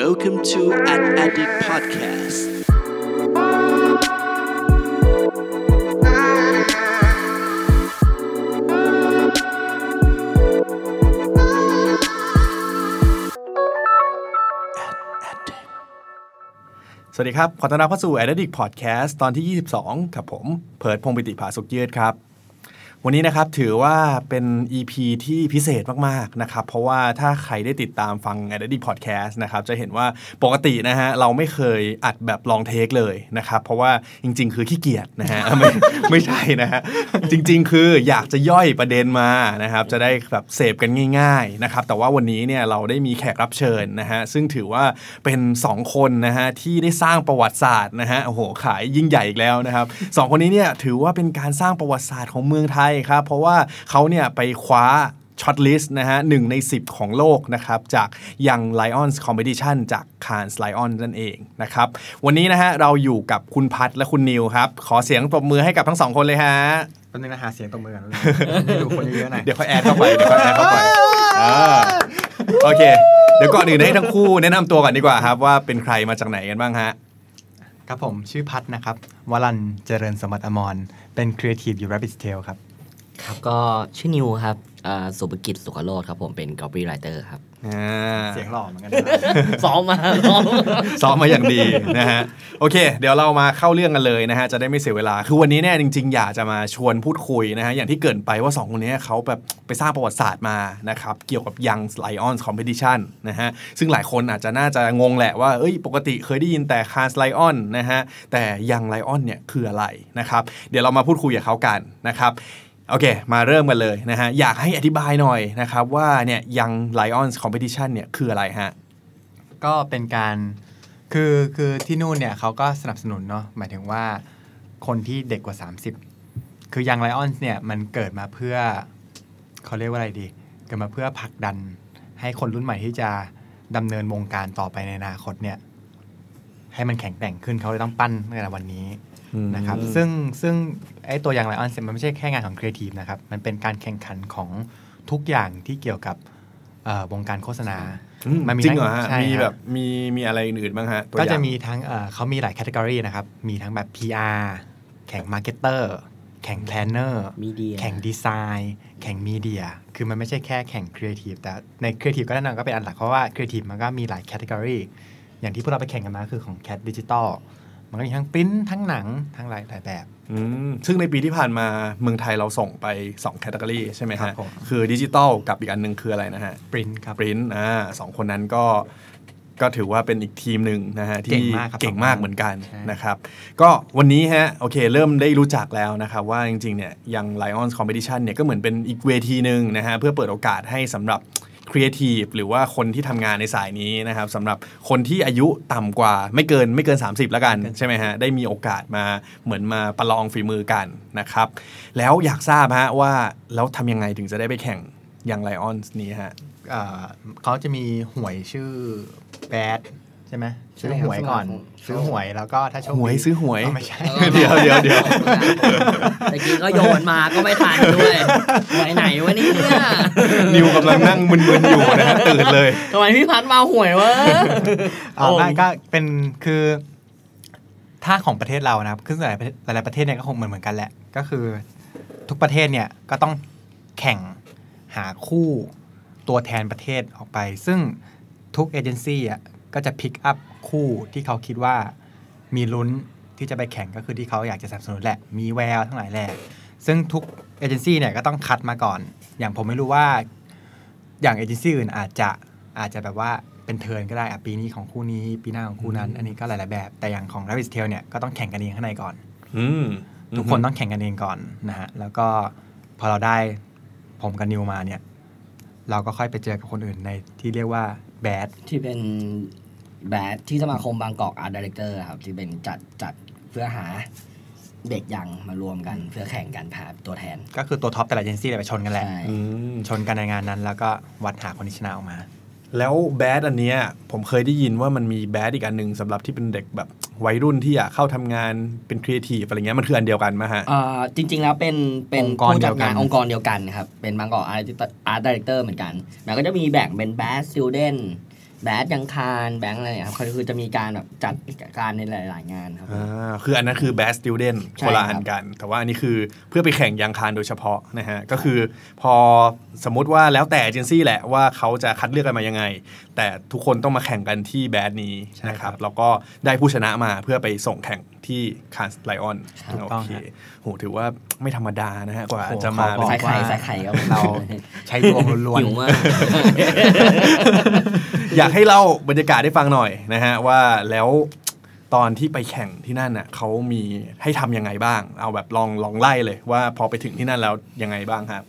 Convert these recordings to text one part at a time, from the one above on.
Welcome to an Addict Podcast. สวัสดีครับ ขอต้อนรับเข้าสู่ a d d i c t Podcast ตอนที่ 22 กับผม เพิร์ดพงปิติภาสุกยืดครับ วันนี้นะครับถือว่าเป็น EP ที่พิเศษมากๆนะครับเพราะว่าถ้าใครได้ติดตามฟัง a d d i c t Podcast นะครับจะเห็นว่าปกตินะฮะเราไม่เคยอัดแบบลองเทคเลยนะครับเพราะว่าจริง ๆ คือขี้เกียจนะฮะไม่ไม่ใช่นะฮะจริง ๆ คืออยากจะย่อยประเด็นมานะครับจะได้แบบเสพกันง่ายๆนะครับแต่ว่าวันนี้เนี่ยเราได้มีแขกรับเชิญนะฮะซึ่งถือว่าเป็น 2 คนนะฮะที่ได้สร้างประวัติศาสตร์นะฮะโอ้โหขายยิ่งใหญ่อีกแล้วนะครับสองคนนี้เนี่ยถือว่าเป็นการสร้างประวัติศาสตร์ของเมืองไทยครับ เพราะว่าเขาเนี่ยไปคว้า shortlist นะฮะหนึ่งใน 10 ของโลกนะครับ จาก Young Lions Competition จาก Cannes Lions นั่นเองนะครับ วันนี้นะฮะเราอยู่กับคุณพัทและคุณนิวครับ ขอเสียงปรบมือให้กับทั้งสองคนเลยฮะแป๊บนึงนะหาเสียงตบมือกันดูคนเยอะๆหน่อยเดี๋ยวเขา add เข้าไปเดี๋ยวเขา add เข้าไปอ่าโอเค เดี๋ยวก่อนอื่นให้ทั้งคู่แนะนำตัวก่อนดีกว่าครับ ว่าเป็นใครมาจากไหนกันบ้างฮะครับผมชื่อพัทนะครับวรันเจริญสมบัติอมรเป็นครีเอทีฟอยู่ Rabbit Tail ครับ ครับก็ชื่อนิวครับอ่าสุภกิจสุขโรธครับผมเป็น copywriter ครับ อ่าเสียงหล่อเหมือนกันซ้อมมาซ้อม ซ้อมมาอย่างดี นะฮะโอเค เดี๋ยวเรามาเข้าเรื่องกันเลยนะฮะจะได้ไม่เสียเวลาคือวันนี้เนี่ยจริง ๆ อยากจะมาชวนพูดคุยนะฮะอย่างที่เกริ่นไปว่า 2 คนนี้เขาแบบไปสร้างประวัติศาสตร์มานะครับเกี่ยวกับ Young Lions Competition นะฮะซึ่งหลายคนอาจจะน่าจะงงแหละว่าเอ้ยปกติเคยได้ยินแต่ Cannes Lions นะฮะแต่ Young Lion เนี่ยคืออะไรนะครับเดี๋ยวเรามาพูดคุยกับเขากันนะครับ โอเค มาเริ่มกันเลยนะฮะ อยากให้อธิบายหน่อยนะครับว่าเนี่ยยัง Lions Competition เนี่ยคืออะไรฮะ ก็เป็นการคือคือที่นู่นเนี่ยเขาก็สนับสนุนเนาะหมายถึงว่าคนที่เด็กกว่า 30 คือยังไลออนเนี่ยมันเกิดมาเพื่อเขาเรียกว่าอะไรดี เกิดมาเพื่อผลักดัน ให้คนรุ่นใหม่ที่จะดำเนินวงการต่อไปในอนาคตเนี่ย ให้มันแข็งแกร่งขึ้นเขาเลยต้องปั้นตั้งแต่วันนี้นะครับ ซึ่งซึ่ง ไอ้ตัวอย่าง Lions เนี่ยมันไม่ใช่แค่งานของครีเอทีฟนะครับ มันเป็นการแข่งขันของทุกอย่างที่เกี่ยวกับเอ่อวงการโฆษณาอืมมันจริงเหรอฮะใช่มีครับแบบมีมีอะไรอื่นๆบ้างฮะตัวอก็ย่างจะมีทั้งเอ่อเขามีหลาย category นะครับ มีทั้งแบบ PR แข่ง marketer แข่ง planner Media แข่งดีไซน์แข่ง media คือมันไม่ใช่แค่แข่งครีเอทีฟแต่ในครีเอทีฟก็แน่นอนก็เป็นอันหลักเพราะว่าครีเอทีฟมันก็มีหลาย category อย่างที่พวกเราไปแข่งกันมาคือของ cat digital มันก็มีทั้งปริ้นทั้งหนังทั้งหลายหลายแบบอืม ซึ่งในปีที่ผ่านมาเมืองไทยเราส่งไป2 category ใช่ไหมฮะ ครับผมคือดิจิตอลกับอีกอันหนึงคืออะไรนะฮะปริ้นครับปริ้นอ่าสองคนนั้นก็ก็ถือว่าเป็นอีกทีมหนึ่งนะฮะที่เก่งมากครับเก่งมากเหมือนกันใช่นะครับก็วันนี้ฮะโอเคเริ่มได้รู้จักแล้วนะครับว่าจริงๆเนี่ยยัง Lions Competition เนี่ยก็เหมือนเป็นอีกเวทีหนึ่งนะฮะเพื่อเปิดโอกาสให้สำหรับ ครีเอทีฟหรือว่าคนที่ทำงานในสายนี้นะครับสำหรับคนที่อายุต่ำกว่าไม่เกินไม่เกิน 30 แล้วกันใช่ไหมฮะได้มีโอกาสมาเหมือนมาประลองฝีมือกันนะครับ แล้วอยากทราบฮะว่าแล้วทำยังไงถึงจะได้ไปแข่งยัง Lions นี้ฮะเอ่อเขาจะมีหวยชื่อแบดใช่ไหมใช่ซื้อครับหวยก่อนสมาคมซื้อหวยแล้วก็ถ้าโชคดีหวยซื้อหวยอ๋อไม่ใช่เดี๋ยวเดี๋ยวเดี๋ยวตะกี้ก็โยนมาก็ไม่ทันด้วยหวยไหนวะเนี่ยนิวกำลังนั่งมึนๆอยู่นะฮะตื่นเลยทำไมพี่พัดมาหวยวะเอาไม่ก็เป็นคือถ้าของประเทศเรานะครับคือหลายประเทศหลายๆประเทศเนี่ยก็คงเหมือนเหมือนกันแหละ ก็คือ ทุกประเทศเนี่ยก็ต้องแข่งหาคู่ตัวแทนประเทศออกไป ซึ่งทุกเอเจนซี่อะ ก็จะพิกอัพคู่ที่เขาคิดว่ามีลุ้นที่จะไปแข่งก็คือที่เขาอยากจะสนับสนุนแหละ มีแววทั้งหลายแหละ ซึ่งทุกเอเจนซี่เนี่ยก็ต้องคัดมาก่อน อย่างผมไม่รู้ว่า อย่างเอเจนซี่อื่นอาจจะอาจจะแบบว่าเป็นเทิร์นก็ได้อะปีนี้ของคู่นี้ปีหน้าของคู่นั้น อันนี้ก็หลาย ๆ แบบ แต่อย่างของ Rabbit Tail เนี่ยก็ต้องแข่งกันเองข้างในก่อน อืมทุกคนต้องแข่งกันเองก่อนนะฮะ แล้วก็พอเราได้ผมกับนิวมาเนี่ย เราก็ค่อยไปเจอกับคนอื่นในที่เรียกว่าBAD ที่เป็น BAD ที่สมาคม Bangkok Art Director ครับที่เป็นจัดจัดเพื่อหาเด็ก Young มารวมกันเพื่อแข่งกันหาตัวแทน ก็คือตัวท็อปแต่ละเอเจนซี่เลยไปชนกันแหละใช่ อืมชนกันในงานนั้น แล้วก็วัดหาคนที่ชนะออกมา แล้ว BAD อันเนี้ยผมเคยได้ยินว่ามันมี BAD อีกอันหนึ่งสำหรับที่เป็นเด็กแบบวัยรุ่นที่อยากเข้าทำงานเป็นครีเอทีฟอะไรเงี้ยมันคืออันเดียวกันไหมฮะ อ่าจริง ๆ แล้วเป็นเป็นองค์กรผู้จัดเดียวกังานนองค์กรเดียวกันครับ เป็น Bangkok Art Art Director เหมือนกัน แล้วก็จะมีแบ่งเป็นแบดสติ d เดน แบดยังคารแบงค์อะไรเนี่ยครับคือจะมีการแบบจัดการในหลาย ๆ งานครับ อ่าคืออันนั้นคือ best student ใช่คนละครับอันกัน แต่ว่าอันนี้คือเพื่อไปแข่งยังคารโดยเฉพาะนะฮะ ก็คือพอสมมุติว่าแล้วแต่เอเจนซี่แหละว่าเขาจะคัดเลือกกันมายังไง แต่ทุกคนต้องมาแข่งกันที่แบดนี้ใช่นะคครัรับบแล้วก็ได้ผู้ชนะมาเพื่อไปส่งแข่งที่คานไลออนถูกโอต้องเคฮะโหถือว่าไม่ธรรมดานะฮะกว่าโอ้โหจะมาขอบอกใส่ไข่ว่าใส่ไข่ครับเราใช้ดวงล้วนหิวมากอยากให้เล่าบรรยากาศให้ฟังหน่อยนะฮะว่าแล้วตอนที่ไปแข่งที่นั่นน่ะเขามีให้ทำยังไงบ้าง เอาแบบลองลองไล่เลยว่าพอไปถึงที่นั่นแล้วยังไงบ้างครับ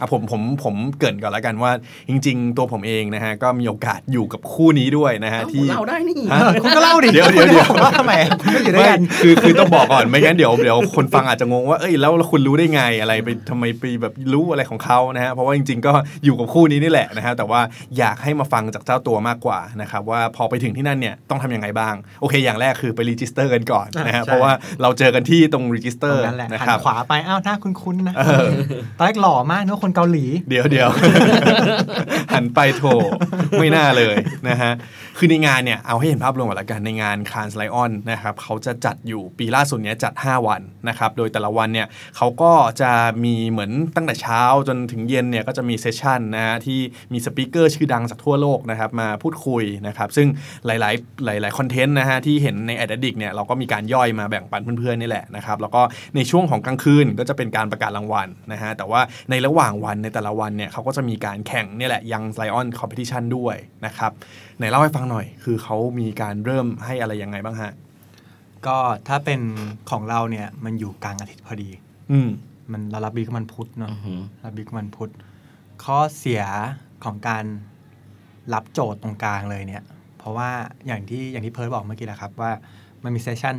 อะผมผมผมเกรินก่อนแล้วกันว่า จริง ๆ ตัวผมเองนะฮะก็มีโอกาสอยู่กับคู่นี้ด้วยนะฮะที่เราได้นี่ฮะๆคุณก็เล่าดิเดี๋ยวเดี๋ยวเดี๋ยวคุณจะบอกว่าทำไมคุณไม่อยู่ด้วยไม่กันคือคือต้องบอกก่อนไม่งั้นเดี๋ยวเดี๋ยวคนฟังอาจจะงงว่าเอ้ยแล้วแล้วคุณรู้ได้ไงอะไรไปทำไมไปแบบรู้อะไรของเขานะฮะเพราะว่าจริง ๆ ก็อยู่กับคู่นี้นี่แหละนะฮะแต่ว่าอยากให้มาฟังจากเจ้าตัวมากกว่านะครับว่าพอไปถึงที่นั่นเนี่ยต้องทำยังไงบ้างโอเค อย่างแรกคือไป register กันก่อนนะฮะใช่เพราะว่าเราเจอกันที่ตรง register ตรงนั้นแหละนะหัครับ หันขวาไปอ้าวหน้าคุ้นๆนะเออตอนแรกหล่อมากนึกว่าคนเกาหลี เดี๋ยวเดี๋ยวหันไปโถไม่น่าเลยนะฮะ คือในงานเนี่ยเอาให้เห็นภาพรวมก่อนละกันในงานคานสไลออนนะครับเขาจะจัดอยู่ปีล่าสุดเนี้ยจัด 5 วันนะครับโดยแต่ละวันเนี่ยเขาก็จะมีเหมือนตั้งแต่เช้าจนถึงเย็นเนี่ยก็จะมีเซสชันนะฮะที่มีสปีกเกอร์ชื่อดังจากทั่วโลกนะครับมาพูดคุยนะครับซึ่งหลาย ๆ หลาย ๆ คอนเทนต์นะฮะที่เห็นใน a d d i c t เนี่ยเราก็มีการย่อยมาแบ่งปันเพื่อน ๆ นี่แหละนะครับแล้วก็ในช่วงของกลางคืนก็จะเป็นการประกาศรางวัลนะฮะแต่ว่าในระหว่างวันในแต่ละวันเนี่ยเขาก็จะมีการแข่งเนี่ยแหละ Young Lions Competition ด้วยนะครับ ไหนเล่าให้ฟังหน่อย คือเขามีการเริ่มให้อะไรยังไงบ้างฮะ ก็ถ้าเป็นของเราเนี่ยมันอยู่กลางอาทิตย์พอดี อืม มันเรารับบรีฟวันพุธเนาะอือหือ รับบรีฟวันพุธข้อเสียของการรับโจทย์ตรงกลางเลยเนี่ย เพราะว่าอย่างที่อย่างที่พัฒน์บอกเมื่อกี้แหละครับว่ามันมี session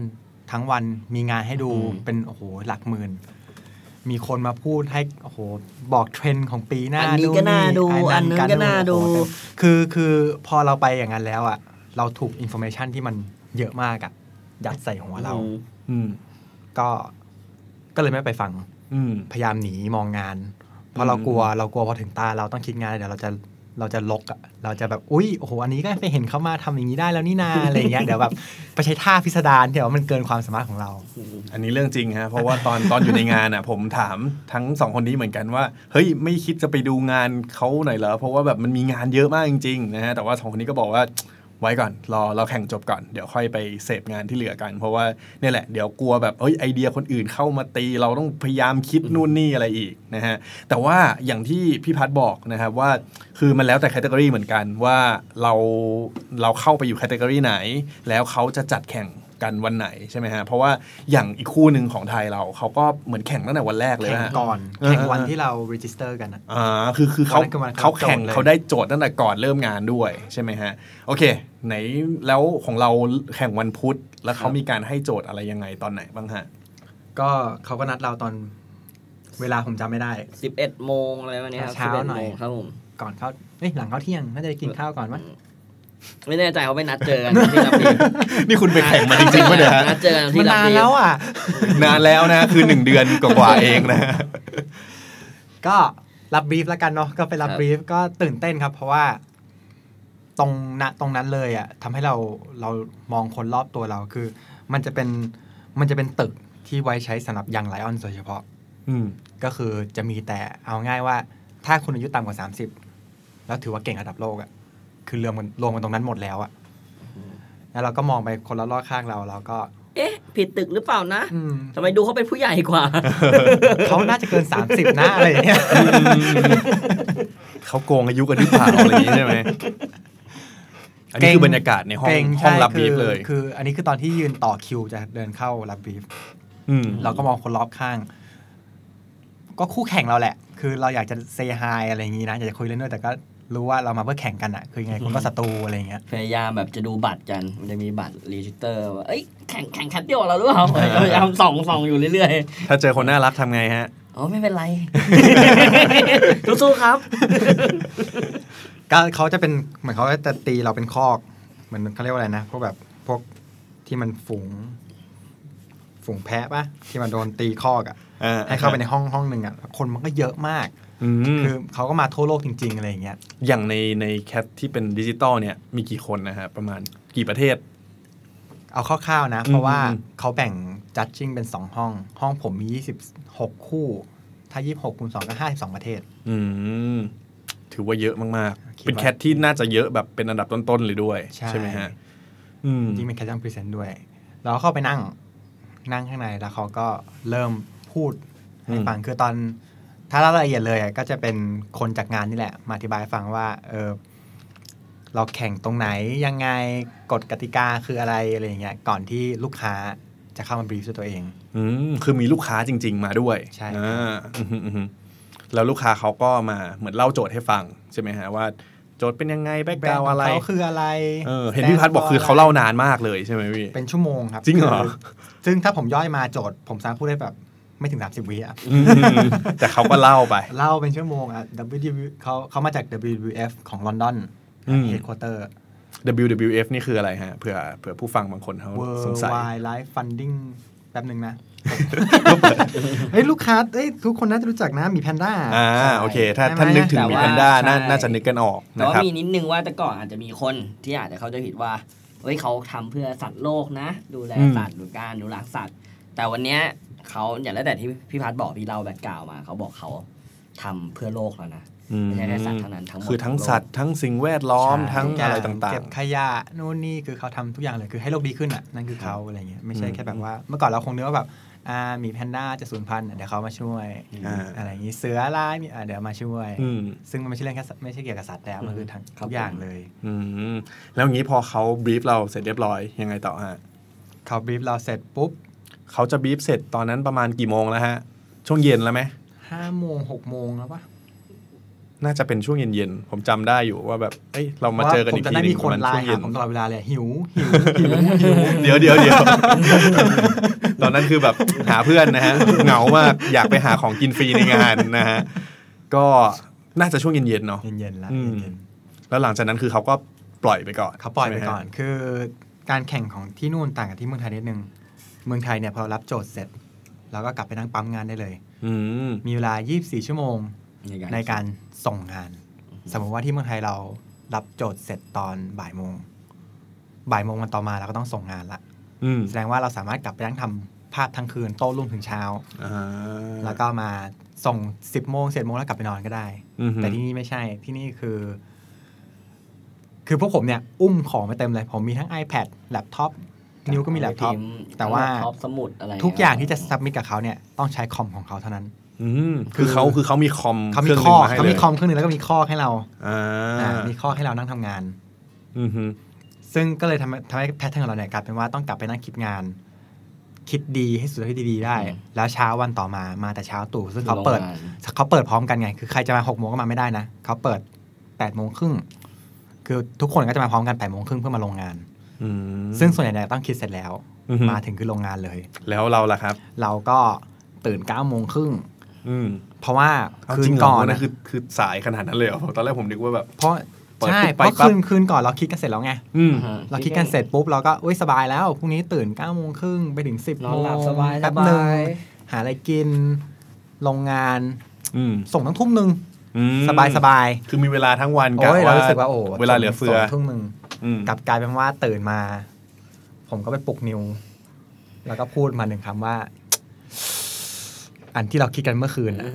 ทั้งวันมีงานให้ดูอืม เป็นโอ้โหหลักหมื่น มีคนมาพูดให้โอ้โหบอกเทรนด์ของปีหน้าอันนี้ก็น่าดูอันนึงก็น่าดูโอ้โหคือคือพอเราไปอย่างนั้นแล้วอะ เราถูก information ที่มันเยอะมากอะ ยัดใส่หัวเรา อืมก็ก็เลยไม่ไปฟัง อืมพยายามหนีไม่มองงาน เพราะเรากลัวเรากลัวพอถึงตาเราต้องคิดงานเดี๋ยวเราจะ เราจะรกอะเราจะแบบอุ้ยโอ้โหอันนี้ก็ไปเห็นเขามาทำอย่างนี้ได้แล้วนี่นาอะไรเงี้ยเดี๋ยวแบบไปใช้ท่าพิสดารเดี๋ยวมันเกินความสามารถของเรา อันนี้เรื่องจริงฮะเพราะว่าตอนตอนอยู่ในงานอะผมถามทั้งสองคนนี้เหมือนกันว่าเฮ้ยไม่คิดจะไปดูงานเขาหน่อยเหรอเพราะว่าแบบมันมีงานเยอะมากจริงๆนะฮะแต่ว่าสองคนนี้ก็บอกว่า ไว้ก่อน รอเราแข่งจบก่อน เดี๋ยวค่อยไปเสพงานที่เหลือกัน เพราะว่าเนี่ยแหละ เดี๋ยวกลัวแบบเอ้ยไอเดียคนอื่นเข้ามาตี เราต้องพยายามคิดนู่นนี่อะไรอีกนะฮะ แต่ว่าอย่างที่พี่พัฒน์บอกนะครับว่า คือมันแล้วแต่แคตตากรีเหมือนกันว่าเราเราเข้าไปอยู่แคตตากรีไหน แล้วเขาจะจัดแข่ง กันวันไหนใช่ไหมฮะ เพราะว่าอย่างอีกคู่หนึ่งของไทยเราเขาก็เหมือนแข่งตั้งแต่วันแรกเลยแข่งนะฮะก่อนเออแข่งวันที่เรา register กันอะอ่าคือคือเขาวันนั้นคือวันเขาแข่งโจทย์เลย เขาได้โจทย์ตั้งแต่ก่อนเริ่มงานด้วยใช่ไหมฮะ โอเค ไหนแล้วของเราแข่งวันพุธ แล้วเขามีการให้โจทย์อะไรยังไงตอนไหนบ้างฮะ ก็เขาก็นัดเราตอนเวลาผมจำไม่ได้สิบเอ็ดโมงอะไรวันนี้ครับเช้า11หน่อย โมงครับผม ก่อนเข้าเอ้ยหลังเข้าเที่ยงน่าจะได้กินข้าวก่อนวะ ไม่แน่ใจเขาไปนัดเจอกันที่รับพีนี่คุณไปแข่งมาจริงๆปะเนี่ยฮะนัดเจอกันมัที่นรับนานพีแล้วอะ นานแล้วนะ คือหนึ่งเดือนกว่าๆเองนะ ก็รับบรีฟแล้วกันเนาะก็ไปรับบรีฟก็ตื่นเต้นครับ เพราะว่า ตรงณตรงนั้นเลยอะทำให้เราเรามองคนรอบตัวเราคือ มันจะเป็นมันจะเป็นตึกที่ไว้ใช้สำหรับยังไลออนโดยเฉพาะ อืมก็คือจะมีแต่เอาง่ายว่า ถ้าคุณอายุต่ำกว่า 30 แล้วถือว่าเก่งระดับโลกอะ่ะ คือรวมกันรวมกันตรงนั้นหมดแล้วอะ่ะแล้วเราก็มองไปคนละรอบข้างเราเราก็ เอ๊ะ ผิดตึกหรือเปล่านะอืม ทำไมดูเขาเป็นผู้ใหญ่กว่า เขาน่าจะเกิน 30นะอะไรอย่างเงี้ย เขาโกงอายุกันหรือเปล่าอะไรอย่างนี้ใช่ไหมอันนี้คือบรรยากาศในห้องเก่งห้องใช่รับบีฟคือเลยคือ อันนี้คือตอนที่ยืนต่อคิวจะเดินเข้ารับ brief อืมเราก็มองคนรอบข้าง ก็คู่แข่งเราแหละ คือเราอยากจะ say hi อะไรอย่างงี้นะอยากจะคุยเล่นด้วยแต่ก็ รู้ว่าเรามาเพื่อแข่งกันอะคือยังไงคุณก็ศัตรูอะไรอย่างเงี้ยพยายามแบบจะดูบัตรกัน มันจะมีบัตร register ว่าเอ้ยแข่งแข่ง cat เดียวกับเราหรือเปล่าพยายามส่องส่องอยู่เรื่อยถ้าเจอคนน่ารักทำไงฮะๆอ๋อไม่เป็นไรสู้ๆครับก็เขาจะเป็นเหมือนเขาจะตีเราเป็นคอกเหมือนเขาเรียกว่าอะไรนะพวกแบบพวกที่มันฝูง ฝูงแพะปะที่มันโดนตีคอกอะ่ะอ่ให้เข้าไปในห้องห้องหนึ่งอะ่ะคนมันก็เยอะมากอืม คือเขาก็มาทั่วโลกจริง ๆ อะไรอย่างเงี้ยอย่างในในแคทที่เป็นดิจิตอลเนี่ยมีกี่คนนะฮะประมาณกี่ประเทศ เอาคร่าวๆนะ เพราะว่าอืมเขาแบ่งจัดจิ้งเป็น 2 ห้อง ห้องผมมี 26 คู่ ถ้า 26คูณ2ก็52 ประเทศ อืมถือว่าเยอะมากคิๆดว่าเป็นแคทที่น่าจะเยอะแบบเป็นอันดับต้นๆเลยด้วย ใช่ไหมฮะอืมจริงเป็นแคทจังพรีเซนต์ด้วยแล้วก็เข้าไปนั่งนั่งข้างในแล้วเขาก็เริ่มพูดให้อืมฟังคือตอน ถ้าเล่ารายละเอียดเลยอะก็จะเป็นคนจากงานนี่แหละ มาอธิบายให้ฟังว่าเออเราแข่งตรงไหนยังไงกฎกติกาคืออะไรอะไรอย่างเงี้ยก่อนที่ลูกค้าจะเข้ามา brief ด้วยตัวเอง อืมคือมีลูกค้าจริง ๆ มาด้วยใช่อ่าอืมอืมอืมแล้วลูกค้าเขาก็มาเหมือนเล่าโจทย์ให้ฟังใช่ไหมฮะว่าโจทย์เป็นยังไง background อะไรเขาคืออะไรเออเห็นพี่พัฒน์บอกคือเขาเล่านานมากเลยใช่ไหมพี่เป็นชั่วโมงครับ จริงเหรอคืซึ่งถ้าผมย่อยมาโจทย์ ผมสามารถพูดได้แบบ ไม่ถึง 30วิอะอืมแต่เขาก็เล่าไป เล่าเป็นชั่วโมงอะ W เขาเขามาจาก WWF ของลอนดอนอืม headquarter WWF นี่คืออะไรฮะเผื่อเผื่อผู้ฟังบางคนเขาสงสัย Worldwide Life Funding แป๊บหนึ่งนะเฮ้ยลูกค้าเอ้ยทุกคนน่าจะรู้จักนะหมีแพนด้าอ่าโอเค ถ้าใช่ไหมท่านนึกถึงแต่มีว่าแพนด้าใช่น่าจะนึกกันออกแต่นะว่าครับมีนิดนึงว่าแต่ก่อนอาจจะมีคนที่อาจจะเขาใจะผิดว่าเฮ้ยเขาทำเพื่อสัตว์โลกนะ ดูแลอืมสัตว์ดูการดูแลสัตว์ แต่วันเนี้ย เขาอย่างแล้วแต่ที่พี่พัฒน์บอกพี่เล่าแบ็กกราวมา เขาบอกเขาทำเพื่อโลกแล้วนะอืมไม่ใช่แค่สัตว์เท่านั้นทั้งหมดคือทั้งโลกสัตว์ทั้งสิ่งแวดล้อมใช่ทั้งทุกอะไรย่ต่างเก็บขยะนู่นนี่คือเขาทำทุกอย่างเลยคือให้โลกดีขึ้นอะนั่นคือเขาอะไรเงี้ยไม่ใช่อืมแค่แบบว่า เมื่อก่อนเราคงนึกว่าแบบอ่าหมีแพนด้าจะสูญพันธุ์อะเดี๋ยวเขามาช่วยอ่าอะไรอย่างงี้เสือร้ายมีอะเดี๋ยวมาช่วยๆอืมซึ่งมันไม่ใช่เรื่องแค่สัตว์ไม่ใช่เกี่ยวกับสัตว์แล้วมันคือทั้งทุกอย่างเลยอืมแล้วอย่างนี้พอเขาบรีฟเราเสร็จเรียบร้อยยังไงต่อฮะเขาบรีฟเราเสร็จปุ๊บ เขาจะบรีฟเสร็จตอนนั้นประมาณกี่โมงแล้วฮะ ช่วงเย็นแล้วไหมห้าโมงหกโมงแล้วปะน่าจะเป็นช่วงเย็นๆ ผมจำได้อยู่ว่าแบบ เอ้ย เรามาเจอกันอีกผมจะทีได้หนึมีงคประนมาณไลช่วงน์เย็หานผมตลอดเวลาเลยหิวหิว หิว หิว เดี๋ยวเดี๋ยวเดี๋ยวตอนนั้นคือแบบหาเพื่อนนะฮะ เหงามาก อยากไปหาของกินฟรีในงานนะฮะ ก็น่าจะช่วงเย็นๆ เนาะ เย็นๆ แล้วอืมเย็นแล้วหลังจากนั้นคือเขาก็ปล่อยไปก่อนๆเขาปล่อยไปใช่หมฮะก่อน คือการแข่งของที่นู่นต่างกับที่เมืองไทยนิดนึง เมืองไทยเนี่ยพอรับโจทย์เสร็จเราก็กลับไปนั่งปั๊มงานได้เลย อืมมีเวลา 24 ชั่วโมงในการส่งงาน สมมติว่าที่เมืองไทยเรารับโจทย์เสร็จตอนบ่ายโมง บ่ายโมงวันต่อมาเราก็ต้องส่งงานละอืมแสดงว่าเราสามารถกลับไปนั่งทำภาพทั้งคืนโต้รุ่งถึงเช้าอ่าแล้วก็มาส่ง 10โมงเสร็จโมงแล้วกลับไปนอนก็ได้อือฮึแต่ที่นี่ไม่ใช่ที่นี่คือ คือพวกผมเนี่ย อุ้มของไปเต็มเลย ผมมีทั้ง iPad แล็ปท็อป นิวก็มีแล็ปท็อปแต่ว่าท็อปสมุดอะไรทุกอย่างที่จะ submit กับเขาเนี่ยต้องใช้คอมของเขาเท่านั้นอืมคือเขาคือเขามีคอมเขามีครื่องหข้นึ่องมาให้เขาเลมียคอมเครื่องหนึงแล้วก็มีข้อให้เราอ่าอ่ามีข้อให้เรานั่งทำงานอือฮึซึ่งก็เลยทำให้ทำให้ pattern ของเราเนี่ยกลายเป็นว่าต้องกลับไปนั่งคิดงาน คิดให้ดีที่สุดที่ได้ แล้วเช้าวันต่อมามาแต่เช้าตรู่ซึ่งเขาเปิดเขาเปิดพร้อมกันไง คือใครจะมาหกโมงก็มาไม่ได้นะเขาเปิดแปดโมงครึ่งคือทุกคนก็จะมาพร้อมกันแปดโมงครึ่งเพื่อมาลงงานอืม ซึ่งส่วนใหญ่เนี่ยต้องคิดเสร็จแล้วอือฮึมาถึงคือลงงานเลย แล้วเราล่ะครับ เราก็ตื่นเก้าโมงครึ่งอืมเพราะว่าเอาคืจรินงเหรก่อนนั่นะนคือคือสายขนาดนั้นเลยเหรอตอนแรกผมนึกว่าแบบ เพราะเปิดใช่ปุ๊บเพไปราะปั๊บคืนคืนก่อนเราคิดกันเสร็จแล้วไงอืมเราคิดกันเสร็จปุ๊บเราก็อุ้ยสบายแล้วพรุ่งนี้ตื่น9ก้าโมงครึ่งไปถึง10บนอโมนงหลับสบายแป๊บสบาหนึ่งยหาอะไรกินลงงานอืมส่งทั้งทุ่มหนึ่งอืมสบายสบายคือมีเวลาทั้งวันโอ้ยกะเรารู้สึกว่าโอ้เวลาเหลือเฟือส่งทุ่มหนึ่งอืม กลับกลายเป็นว่าตื่นมา ผมก็ไปปลุกนิว แล้วก็พูดมาหนึ่งคำว่า อันที่เราคิดกันเมื่อคืนนะ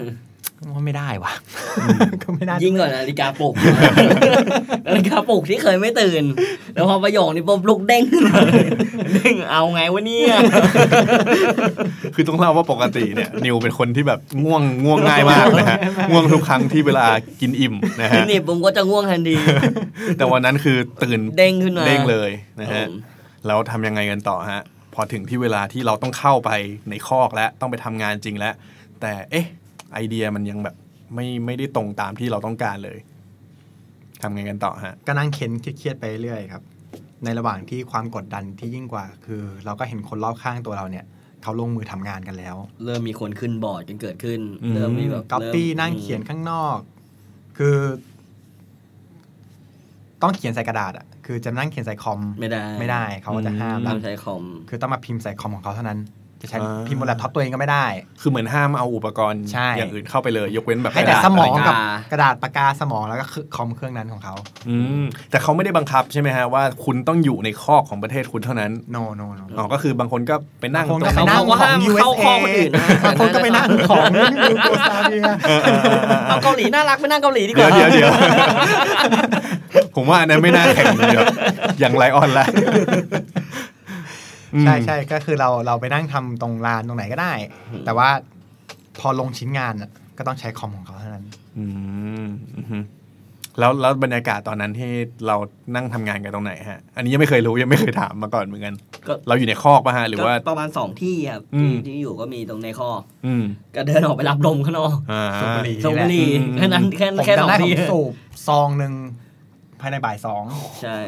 ว่าไม่ได้วะก็ไม่ได้ยิ่งกว่านาฬิกาปลุกนาฬิกาปลุกที่เคยไม่ตื่น แล้วพอประโยคนี้ปุ๊บลุกเด้งขึ้นมาเลยเด้งเอาไงวะเนี่ยคือต้องเล่าว่าปกติเนี่ย นิวเป็นคนที่แบบง่วงง่วงง่ายมากนะฮะง่วงทุกครั้งที่เวลากินอิ่มนะฮะนี่ผมก็จะง่วงทันทีแต่วันนั้นคือตื่นเด้งขึ้นมาเด้งเลยนะฮะอืมแล้วทำยังไงกันต่อฮะพอถึงที่เวลาที่เราต้องเข้าไปในคอกแล้วต้องไปทำงานจริงแล้ว แต่เอ๊ะ ไอเดียมันยังแบบไม่ไม่ได้ตรงตามที่เราต้องการเลยทำไงกันต่อฮะ ก็นั่งเค้นเครียดๆไปเรื่อยครับ ในระหว่างที่ความกดดันที่ยิ่งกว่า คือเราก็เห็นคนรอบข้างตัวเราเนี่ยเขาลงมือทำงานกันแล้ว เริ่มมีคนขึ้นบอร์ดกันเกิดขึ้น อืม เริ่มมีแบบก๊อปปี้ริ่มนั่งเขียนข้างนอก คือ ต้องเขียนใส่กระดาษอะคือจะนั่งเขียนใส่คอม ไม่ได้ไม่ได้เขาก็จะห้ามอืมแล้ต้วองใช้คอม คือต้องมาพิมพ์ใส่คอมของเขาเท่านั้น จะใช้อ่าพิมพ์บนแล็ปท็อปตัวเองก็ไม่ได้ คือเหมือนห้ามเอาอุปกรณ์ใช่อย่างอื่นเข้าไปเลย ยกเว้นแบบให้แต่กระดาษสมองอะไรกับกระดาษปากกาสมองแล้วก็คือคอมเครื่องนั้นของเขาอืมแต่เขาไม่ได้บังคับใช่ไหมฮะว่าคุณต้องอยู่ในคอกของประเทศคุณเท่านั้น no no no อ๋อก็คือบางคนก็ไปนั่งบางคนตรก็งไปนั่งเขาก็ขอห้างม USA เข้าข้อคนอื่นนะบางคนก็ไปนั่งของยูโกสลาเวียเอาเกาหลีน่ารักไปนั่งเกาหลีดีกเดี๋ยว่าวเดี๋ยวเดี๋ยวผมว่าอันนั้นไม่น่าแข่งเลยครับอย่างไรออนละอืม ใช่ใช่ก็คือเราเราไปนั่งทำตรงลานตรงไหนก็ได้ แต่ว่าพอลงชิ้นงานอะก็ต้องใช้คอมของเขาเท่านั้น อืมอือฮึแล้วแล้วบรรยากาศตอนนั้นที่เรานั่งทำงานกันตรงไหนฮะ อันนี้ยังไม่เคยรู้ยังไม่เคยถามมาก่อนเหมือนกันก็เราอยู่ในคอกป่ะฮะหรือว่าก็ประมาณสองที่ครับอืมที่ที่อยู่ก็มีตรงในข้ออืมก็เดินออกไปรับลมข้างนอกอ่าสูบบุหรี่สูบบุหรี่อืมแค่นั้นแค่ผมแค่สองจำได้ผที่มสูบซองหนึ่ง ภายในบ่ายสองใช่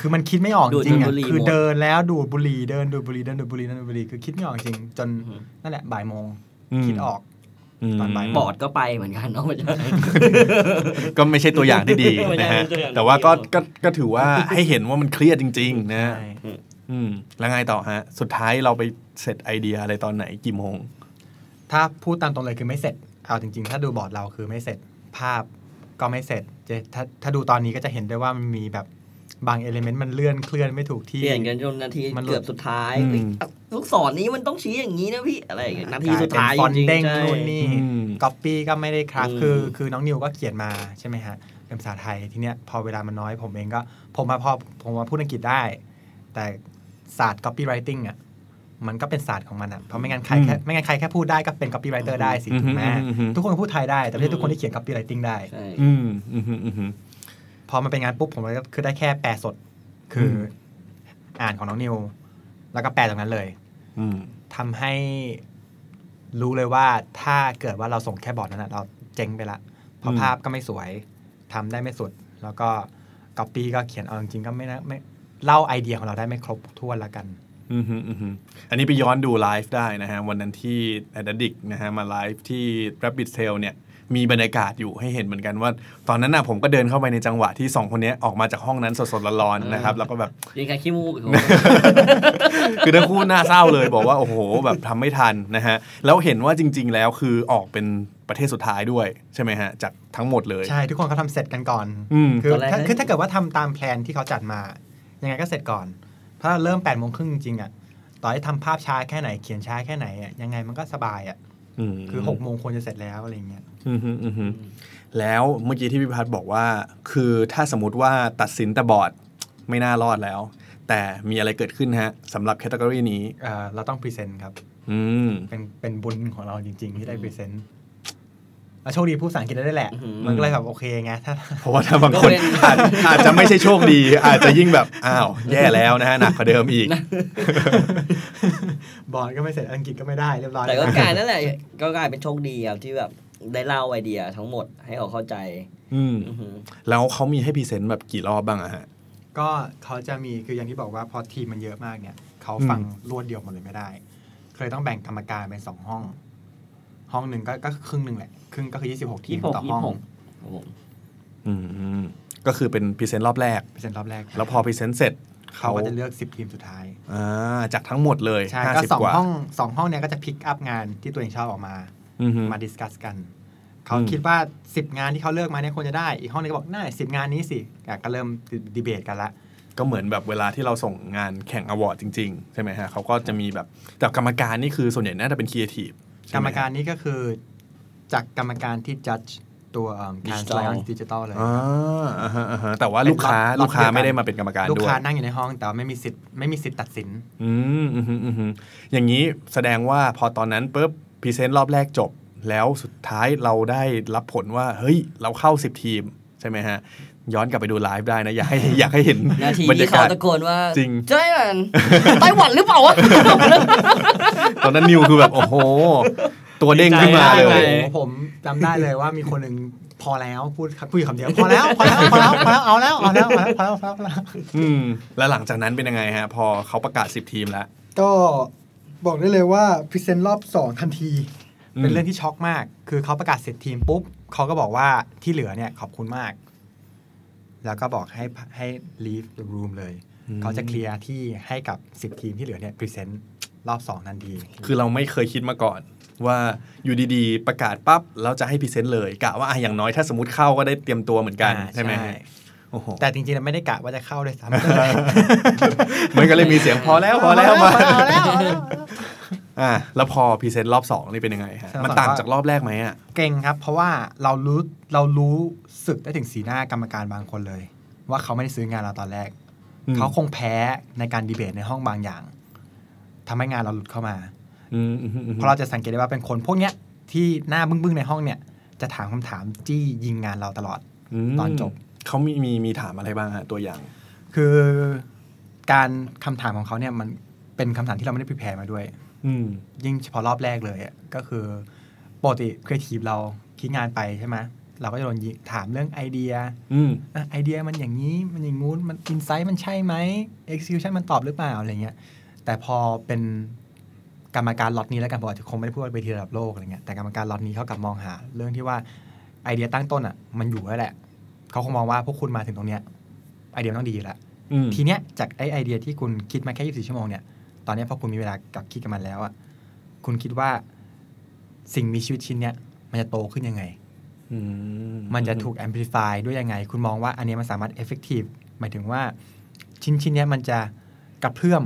คือมันคิดไม่ออกจดูดริงๆบุอะหรี่คือหมดเดินแล้วดูดบุหรี่เดินดูดบุหรี่เดินดูดบุหรี่เดินดูดบุหรี่คือคิดไม่ออกจริง จนอืมนั่นแหละบ่ายโมงมคิดออกมตอนบ่ายบอร์ดก็ไปเหมือนกันเนาะไม่ใช่ก็ไม่ใช่ตัวอย่างที่ดีไม่ใช่นะฮะตัวอย่างที่ดีแต่ว่าก็ก็ก็ถือว่าให้เห็นว่ามันเครียดจริง ๆ นะใช่อืมแล้วไงต่อฮะ สุดท้ายเราไปเสร็จไอเดียอะไรตอนไหนกี่โมง ถ้าพูดตามตรงเลยคือไม่เสร็จ เอาจริง ๆ ถ้าดูบอร์ดเราคือไม่เสร็จ ภาพก็ไม่เสร็จ จะถ้าถ้าดูตอนนี้ก็จะเห็นได้ว่ามันมีแบบบางเอลิเมนต์มันเลื่อนเคลื่อนไม่ถูกที่เปลี่ยนกันจนนาทีมันหลุดเกือบสุดท้ายอืมเอ้ยลูกศรนี้มันต้องชี้อย่างนี้นะพี่อะไรอย่างเงี้ยนาทีกลสุดท้ายเป็นฟอนจริต์งเด้งๆใช่นู่นนี่อืมก๊อปปี้ก็ไม่ได้ครับอืมคือคือน้องนิวก็เขียนมาใช่ไหมฮะเป็นภาษาไทยทีเนี้ยพอเวลามันน้อยผมเองก็ ผมมาพอผมมาพูดอังกฤษได้ แต่ศาสตร์ copywriting อะ มันก็เป็นศาสตร์ของมันอะเพราะไม่งั้นใครแค่ไม่งั้นใครแค่พูดได้ก็เป็น copywriter ได้สิถูกไหมอืมอืมอืมทุกคนพูดไทยได้ แต่ไม่ใช่ทุกคนที่เขียน copywriting ได้ใช่อืมอืมอืมอืมพอมันเป็นงานปุ๊บผมก็คือได้แค่แปลสด คืออมอ่านของน้องนิว แล้วก็แปลตรงนั้นเลยอืมทำให้รู้เลยว่าถ้าเกิดว่าเราส่งแค่บอร์ดนั้นนะเราเจ๊งไปละเพราะอืมภาพก็ไม่สวยทำได้ไม่สุด แล้วก็ก๊อปปี้ก็เขียนเอาจริงๆก็ไม่นะไม่เล่าไอเดียของเราได้ไม่ครบถ้วนละกัน อืมอืมอืมอันนี้ไปย้อนดูไลฟ์ได้นะฮะ วันนั้นที่ ADDICT นะฮะ มาไลฟ์ที่ Rabbit Tail เนี่ยมีบรรยากาศอยู่ให้เห็นเหมือนกันว่า ตอนนั้นน่ะผมก็เดินเข้าไปในจังหวะที่สองคนเนี้ยออกมาจากห้องนั้นสดๆร้อนๆนะครับ แล้วก็แบบยิงใครขี้มูกอีกคนคือทั้งคู่หน้าเศร้าเลยบอกว่า โอ้โห แบบทำไม่ทันนะฮะ แล้วเห็นว่าจริง ๆ แล้วคือออกเป็นประเทศสุดท้ายด้วยใช่ไหมฮะ จากทั้งหมดเลย ใช่ ทุกคนเขาทำเสร็จกันก่อนอืมคือตอนแรกถ้านะคือถ้าเกิดว่าทำตามแพลนที่เขาจัดมายังไงก็เสร็จก่อน เพราะเราเริ่ม8ปดโมงครึ่งจริงๆอะต่อให้ทำภาพช้าแค่ไหนเขียนช้าแค่ไหนอะยังไงมันก็สบายอะมคือ6กโมงควรจะเสร็จแล้วอะไรเงี้ยอืมฮึอืมฮึแล้วเมื่อกี้ที่พี่พัฒน์บอกว่า คือถ้าสมมติว่าตัดสินแต่บอร์ดไม่น่ารอดแล้ว แต่มีอะไรเกิดขึ้นฮะสำหรับ category นี้เอ่อเราต้อง present ครับอืมเป็นเป็นบุญของเราจริง ๆ ที่ได้พรีเซนต์แล้ว โชคดีพูดภาษาอังกฤษได้ด้วยแหละอื้อหือมันก็เลยแบบโอเคไงถ้าเพราะว่าถ้าบางคนก็เป็นอาจอาจจะไม่ใช่โชคดี อาจจะยิ่งแบบ อ้าว แย่แล้วนะฮะหนักกว่าเดิมอีก บอลก็ไม่เสร็จอังกฤษก็ไม่ได้เรียบร้อยแต่ก็กลายนั่นแหละก็กลายเป็นโชคดีครับที่แบบได้เล่าไอเดียทั้งหมดให้เขาเข้าใจ อืมอือหือแล้วเขามีให้ present แบบกี่รอบบ้างอะฮะก็เขาจะมีคืออย่างที่บอกว่าพอทีมมันเยอะมากเนี่ยเขาฟังรวดเดียวหมดเลยไม่ได้ เคยต้องแบ่งกรรมการเป็นสองห้อง ห้องหนึ่งก็ก็ครึ่งหนึ่งแหละครึ่งก็คือ 26 ทีมยี่สิบหกต่อยี่ห้สิองบหกครับผมอืมก็คือเป็น present รอบแรก present รอบแรก แล้วพอ present เสร็จเขาก็จะเลือก 10 ทีมสุดท้ายอ่าจากทั้งหมดเลยใช่ห้าก็สิบสองกว่าห้องสองห้องเนี้ยก็จะ pick up งานที่ตัวเองชอบออกมาอือฮึมา discuss กันเขาอืมคิดว่า 10 งานที่เขาเลือกมาเนี่ยควรจะได้ อีกห้องนึงก็บอกน่าสิบงานนี้สิอะก็เริ่มดีเบตกันละก็เหมือนแบบเวลาที่เราส่งงานแข่ง award จริง ๆ ใช่ไหมฮะเขาก็จะมีแบบแต่กรรมการนี่คือส่วนใหญ่น่าจะเป็นครีเอทีฟ กรรมการนี้ก็คือจากกรรมการที่จัดตัวการ Digital สไลด์ดิจิตอลเลยอ่าอ่าฮะอ่าฮะแต่ว่าเป็นลูกค้าล็อตลูกค้าเดียวกันไม่ได้มาเป็นกรรมการลูกด้วย ค้านั่งอยู่ในห้องแต่ว่าไม่มีสิทธิ์ไม่มีสิทธิ์ตัดสิน อืมอืมอืมอืมอย่างนี้แสดงว่าพอตอนนั้นปุ๊บพรีเซนต์รอบแรกจบ แล้วสุดท้ายเราได้รับผลว่า เฮ้ย เราเข้า 10 ทีม ใช่ไหมฮะย้อนกลับไปดูไลฟ์ได้นะ อยากให้อยากให้เห็นนาทีบรรที่ยาเขากาศตะโกนว่าจริงใช่มันไต้หวันหรือเปล่าวะ ตอนนั้นนิวคือแบบ โอ้โห ตัวเด้งขึ้นมาเลดีใจยมากโอ้โหผมจำได้เลยว่ามีคนหนึ่งพอแล้วพูดพูดอยู่คำเดียวพอแล้วพอแล้วพอแล้วพอแล้วเอาแล้วเอาแล้วพอแล้วพอแล้วพอแล้วพอแล้ว อืม แล้วหลังจากนั้นเป็นยังไงฮะ พอเขาประกาศ 10 ทีมแล้ว ก็บอกได้เลยว่า present รอบสองทันที อืม เป็นเรื่องที่ช็อกมาก คือเขาประกาศเสร็จทีมปุ๊บเขาก็บอกว่าที่เหลือเนี่ยขอบคุณมาก แล้วก็บอกให้ให้ leave the room เลย เขาจะเคลียร์ที่ให้กับ 10 ทีมที่เหลือเนี่ย presentรอบสองทันที คือเราไม่เคยคิดมาก่อน ว่าอยู่ดีๆ ประกาศปั๊บแล้วจะให้ present เลย กะว่าอะอย่างน้อยถ้าสมมติเข้าก็ได้เตรียมตัวเหมือนกันอ่าใช่ไหมใช่ฮะโอ้โหแต่จริงๆเราไม่ได้กะว่าจะเข้าด้วยซ้ำมันก็เลยมีเสียงพอแล้วพอแล้วมาเอาแล้วเอาแล้วอะแล้วพอ present รอบสองนี่เป็นยังไงฮะรอบสองมันต่างจากรอบแรกไหมอะ ต่างครับ เพราะว่าเรารู้เรารู้ สึกได้ถึงสีหน้ากรรมการบางคนเลย ว่าเขาไม่ได้ซื้องานเราตอนแรกอืมเขาคงแพ้ในการดีเบตในห้องบางอย่างทำให้งานเราหลุดเข้ามาอืมอืมอืมอืมเพราะเราจะสังเกตได้ว่าเป็นคนพวกเนี้ยที่หน้าบึ้งๆในห้องเนี่ย จะถามคำถามจี้ยิงงานเราตลอดมตอนจบเขามีมีมีถามอะไรบ้างฮะตัวอย่าง คือการคำถามของเขาเนี่ยมันเป็นคำถามที่เราไม่ได้ prepare มาด้วย อืมยิ่งเฉพาะรอบแรกเลยอะก็คือปกติครีเอทีฟเราคิดงานไปใช่ไหม เราก็จะโดนยิงถามเรื่องไอเดียอืมอะไอเดียมันอย่างนี้มันอย่างงู้นมัน insight มันใช่ไหม execution มันตอบหรือเปล่าอะไรเงี้ยแต่พอเป็นกรรมการล็อตนี้แล้วกันผมอาจจะคงไม่ได้พูดว่าเวทีระดับโลกอะไรเงี้ยแต่กรรมการล็อตนี้เขากลับมองหา เรื่องที่ว่าไอเดียตั้งต้นอะ มันอยู่แล้วแหละเขาคงมองว่าพวกคุณมาถึงตรงเนี้ยไอเดียมันต้องดีอยู่แล้วอืมทีเนี้ยจากไอไอเดียที่คุณคิดมาแค่ 24 ชั่วโมงเนี่ยตอนเนี้ยพอคุณมีเวลากับคิดกับมันแล้วอะคุณคิดว่าสิ่งมีชีวิตชิ้นเนี้ยมันจะโตขึ้นยังไงอื มันจะถูก amplify ด้วยยังไง คุณมองว่าอันเนี้ยมันสามารถ effective หมายถึงว่าชิ้นชิ้นเนี้ยมันจะกระเพื่อม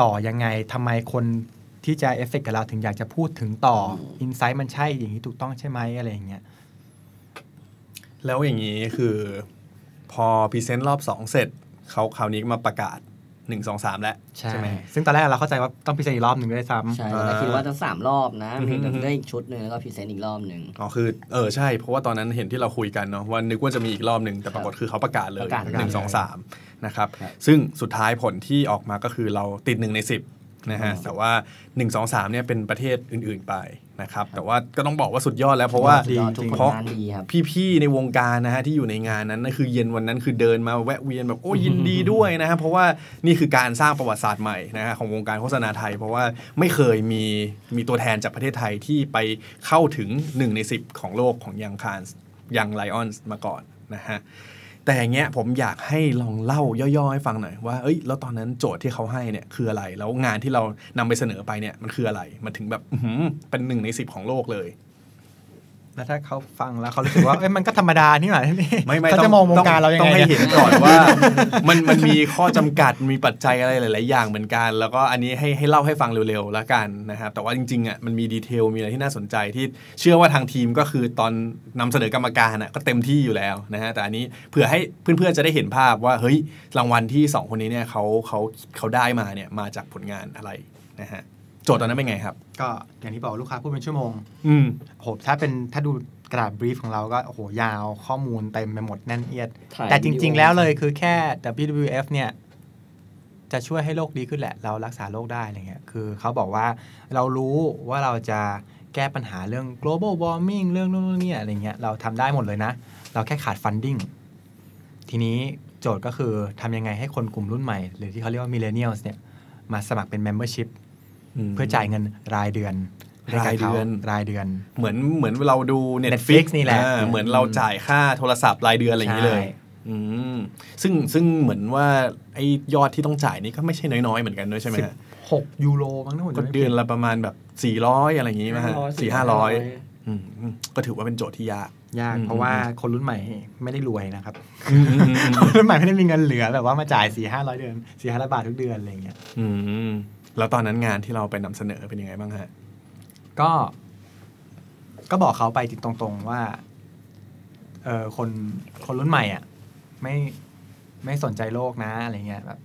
ต่อยังไงทำไมคนที่จะ affect กับเราถึงอยากจะพูดถึงต่อ insight มันใช่อย่างนี้ถูกต้องใช่ไหมอะไรอย่างเงี้ยแล้วอย่างนี้คือ พอ present รอบสองเสร็จเขาคราวนี้มาประกาศ หนึ่งสองสามแล้วใช่ไหมซึ่งตอนแรกเราเข้าใจว่าต้อง present อีกรอบหนึ่งด้วยซ้ำใช่แต่คิดว่าจะสามรอบนะมีอือฮึได้อีกชุดหนึ่งแล้วก็ present อีกรอบหนึ่งอ๋อคือเออใช่เพราะว่าตอนนั้นเห็นที่เราคุยกันเนาะว่านึกว่าจะมีอีกรอบหนึ่งแต่ปรากฏคือเขาประกาศเลยประกาศหนึ่งสองสามนะครับครับซึ่งสุดท้ายผลที่ออกมาก็คือเราติดหนึ่งในสิบนะฮะอืมแต่ว่า1 2 3เนี่ยเป็นประเทศอื่น ๆไปนะครับแต่ว่าก็ต้องบอกว่าสุดยอดแล้วเพราะว่าดียอดทุกจริงผเพลราะงานดีครับพี่ๆในวงการนะฮะที่อยู่ในงานนั้นนะคือเย็นวันนั้นคือเดินมาแวะเวียนแบบโอ้ยินดีด้วยนะฮะเพราะว่านี่คือการสร้างประวัติศาสตร์ใหม่นะฮะของวงการโฆษณาไทย เพราะว่าไม่เคยมีมีตัวแทนจากประเทศไทยที่ไปเข้าถึง 1 ใน 10 ของโลกของยังคานยังไลออนมาก่อนนะฮะ แต่อย่างเงี้ยผมอยากให้ลองเล่าย่อๆให้ฟังหน่อยว่าเอ้ยแล้วตอนนั้นโจทย์ที่เขาให้เนี่ยคืออะไร แล้วงานที่เรานำไปเสนอไปเนี่ยมันคืออะไร มันถึงแบบเป็นหนึ่งในสิบของโลกเลย แล้วถ้าเขาฟังแล้วเขารู้สึกว่าเอ้ยมันก็ธรรมดานี่หว่านี่ไม่ไม่เขาต้จะมองวงการเรายังต้ไงองให้เนี่ยเห็นก่อนว่า มันมันมีข้อจำกัดมีปัจจัยอะไรหลาย ๆ อย่างเหมือนกัน แล้วก็อันนี้ให้ให้เล่าให้ฟังเร็ว ๆ แล้วกันนะครับแต่ว่าจริง ๆ อะมันมีดีเทลมีอะไรที่น่าสนใจที่เชื่อว่าทางทีมก็คือตอนนำเสนอกรรมการอะก็เต็มที่อยู่แล้วนะฮะแต่อันนี้เผื่อให้เพื่อน ๆ จะได้เห็นภาพว่าเฮ้ยรางวัลที่สองคนนี้เนี่ยเขาเขาเขาได้มาเนี่ยมาจากผลงานอะไรนะฮะ โจทย์ตอนนั้นเป็นไงครับ ก็อย่างที่บอกลูกค้าพูดเป็นชั่วโมง อืมโหถ้าเป็นถ้าดูกระดาษบรีฟของเราก็โอ้โหยาวข้อมูลเต็มไปหมดแน่นเอียด ถ่ายแต่จวิดีริงโอๆแล้วเลยคือแค่ WWF เนี่ย จะช่วยให้โลกดีขึ้นแหละ เรารักษาโลกได้อะไรเงี้ยคือเขาบอกว่าเรารู้ว่าเราจะแก้ปัญหาเรื่อง global warming เรื่องนู่นนนนี่อะไรเงี้ยเราทำได้หมดเลยนะ เราแค่ขาด funding ทีนี้โจทย์ก็คือทำยังไงให้คนกลุ่มรุ่นใหม่ หรือที่เขาเรียกว่า millennials เนี่ย มาสมัครเป็น membership เพื่อจ่ายเงินรายเดือนให้กับขรายเดือนรายเดือน เหมือนเหมือนเราดู Netflix Netflix นี่แหละอ่าเหมือนเราจ่ายค่าโทรศัพท์รายเดือนอะไรอย่างนี้เลยใช่อืมซึ่งซึ่งเหมือนว่าไอ้ยอดที่ต้องจ่ายนี่ก็ไม่ใช่น้อยๆ เหมือนกันด้วยใช่ไหมฮะหกยูโรมั้งนะผมก็จำไม่ผิเดือนละประมาณแบบ400อะไรอย่างนี้ไหมฮะสี่ห้าร้อยอืมอืมก็ถือว่าเป็นโจทย์ที่ยาก ยากอืมเพราะว่าคนรุ่นใหม่ไม่ได้รวยนะครับอืมอืมอืมอืมคนรุ่นใหม่ไม่ได้มีเงินเหลือแบบว่ามาจ่ายสี่ห้าร้อยเดือนสี่ห้าร้อยบาททุกเดือนอะไรอย่างเงี้ยอืม แล้วตอนนั้นงานที่เราไปนำเสนอเป็นยังไงบ้างฮะ ก็ ก็บอกเขาไปตรงๆว่า เออคนคนรุ่นใหม่อะ ไม่ไม่สนใจโลกนะอะไรเงี้ยแบบ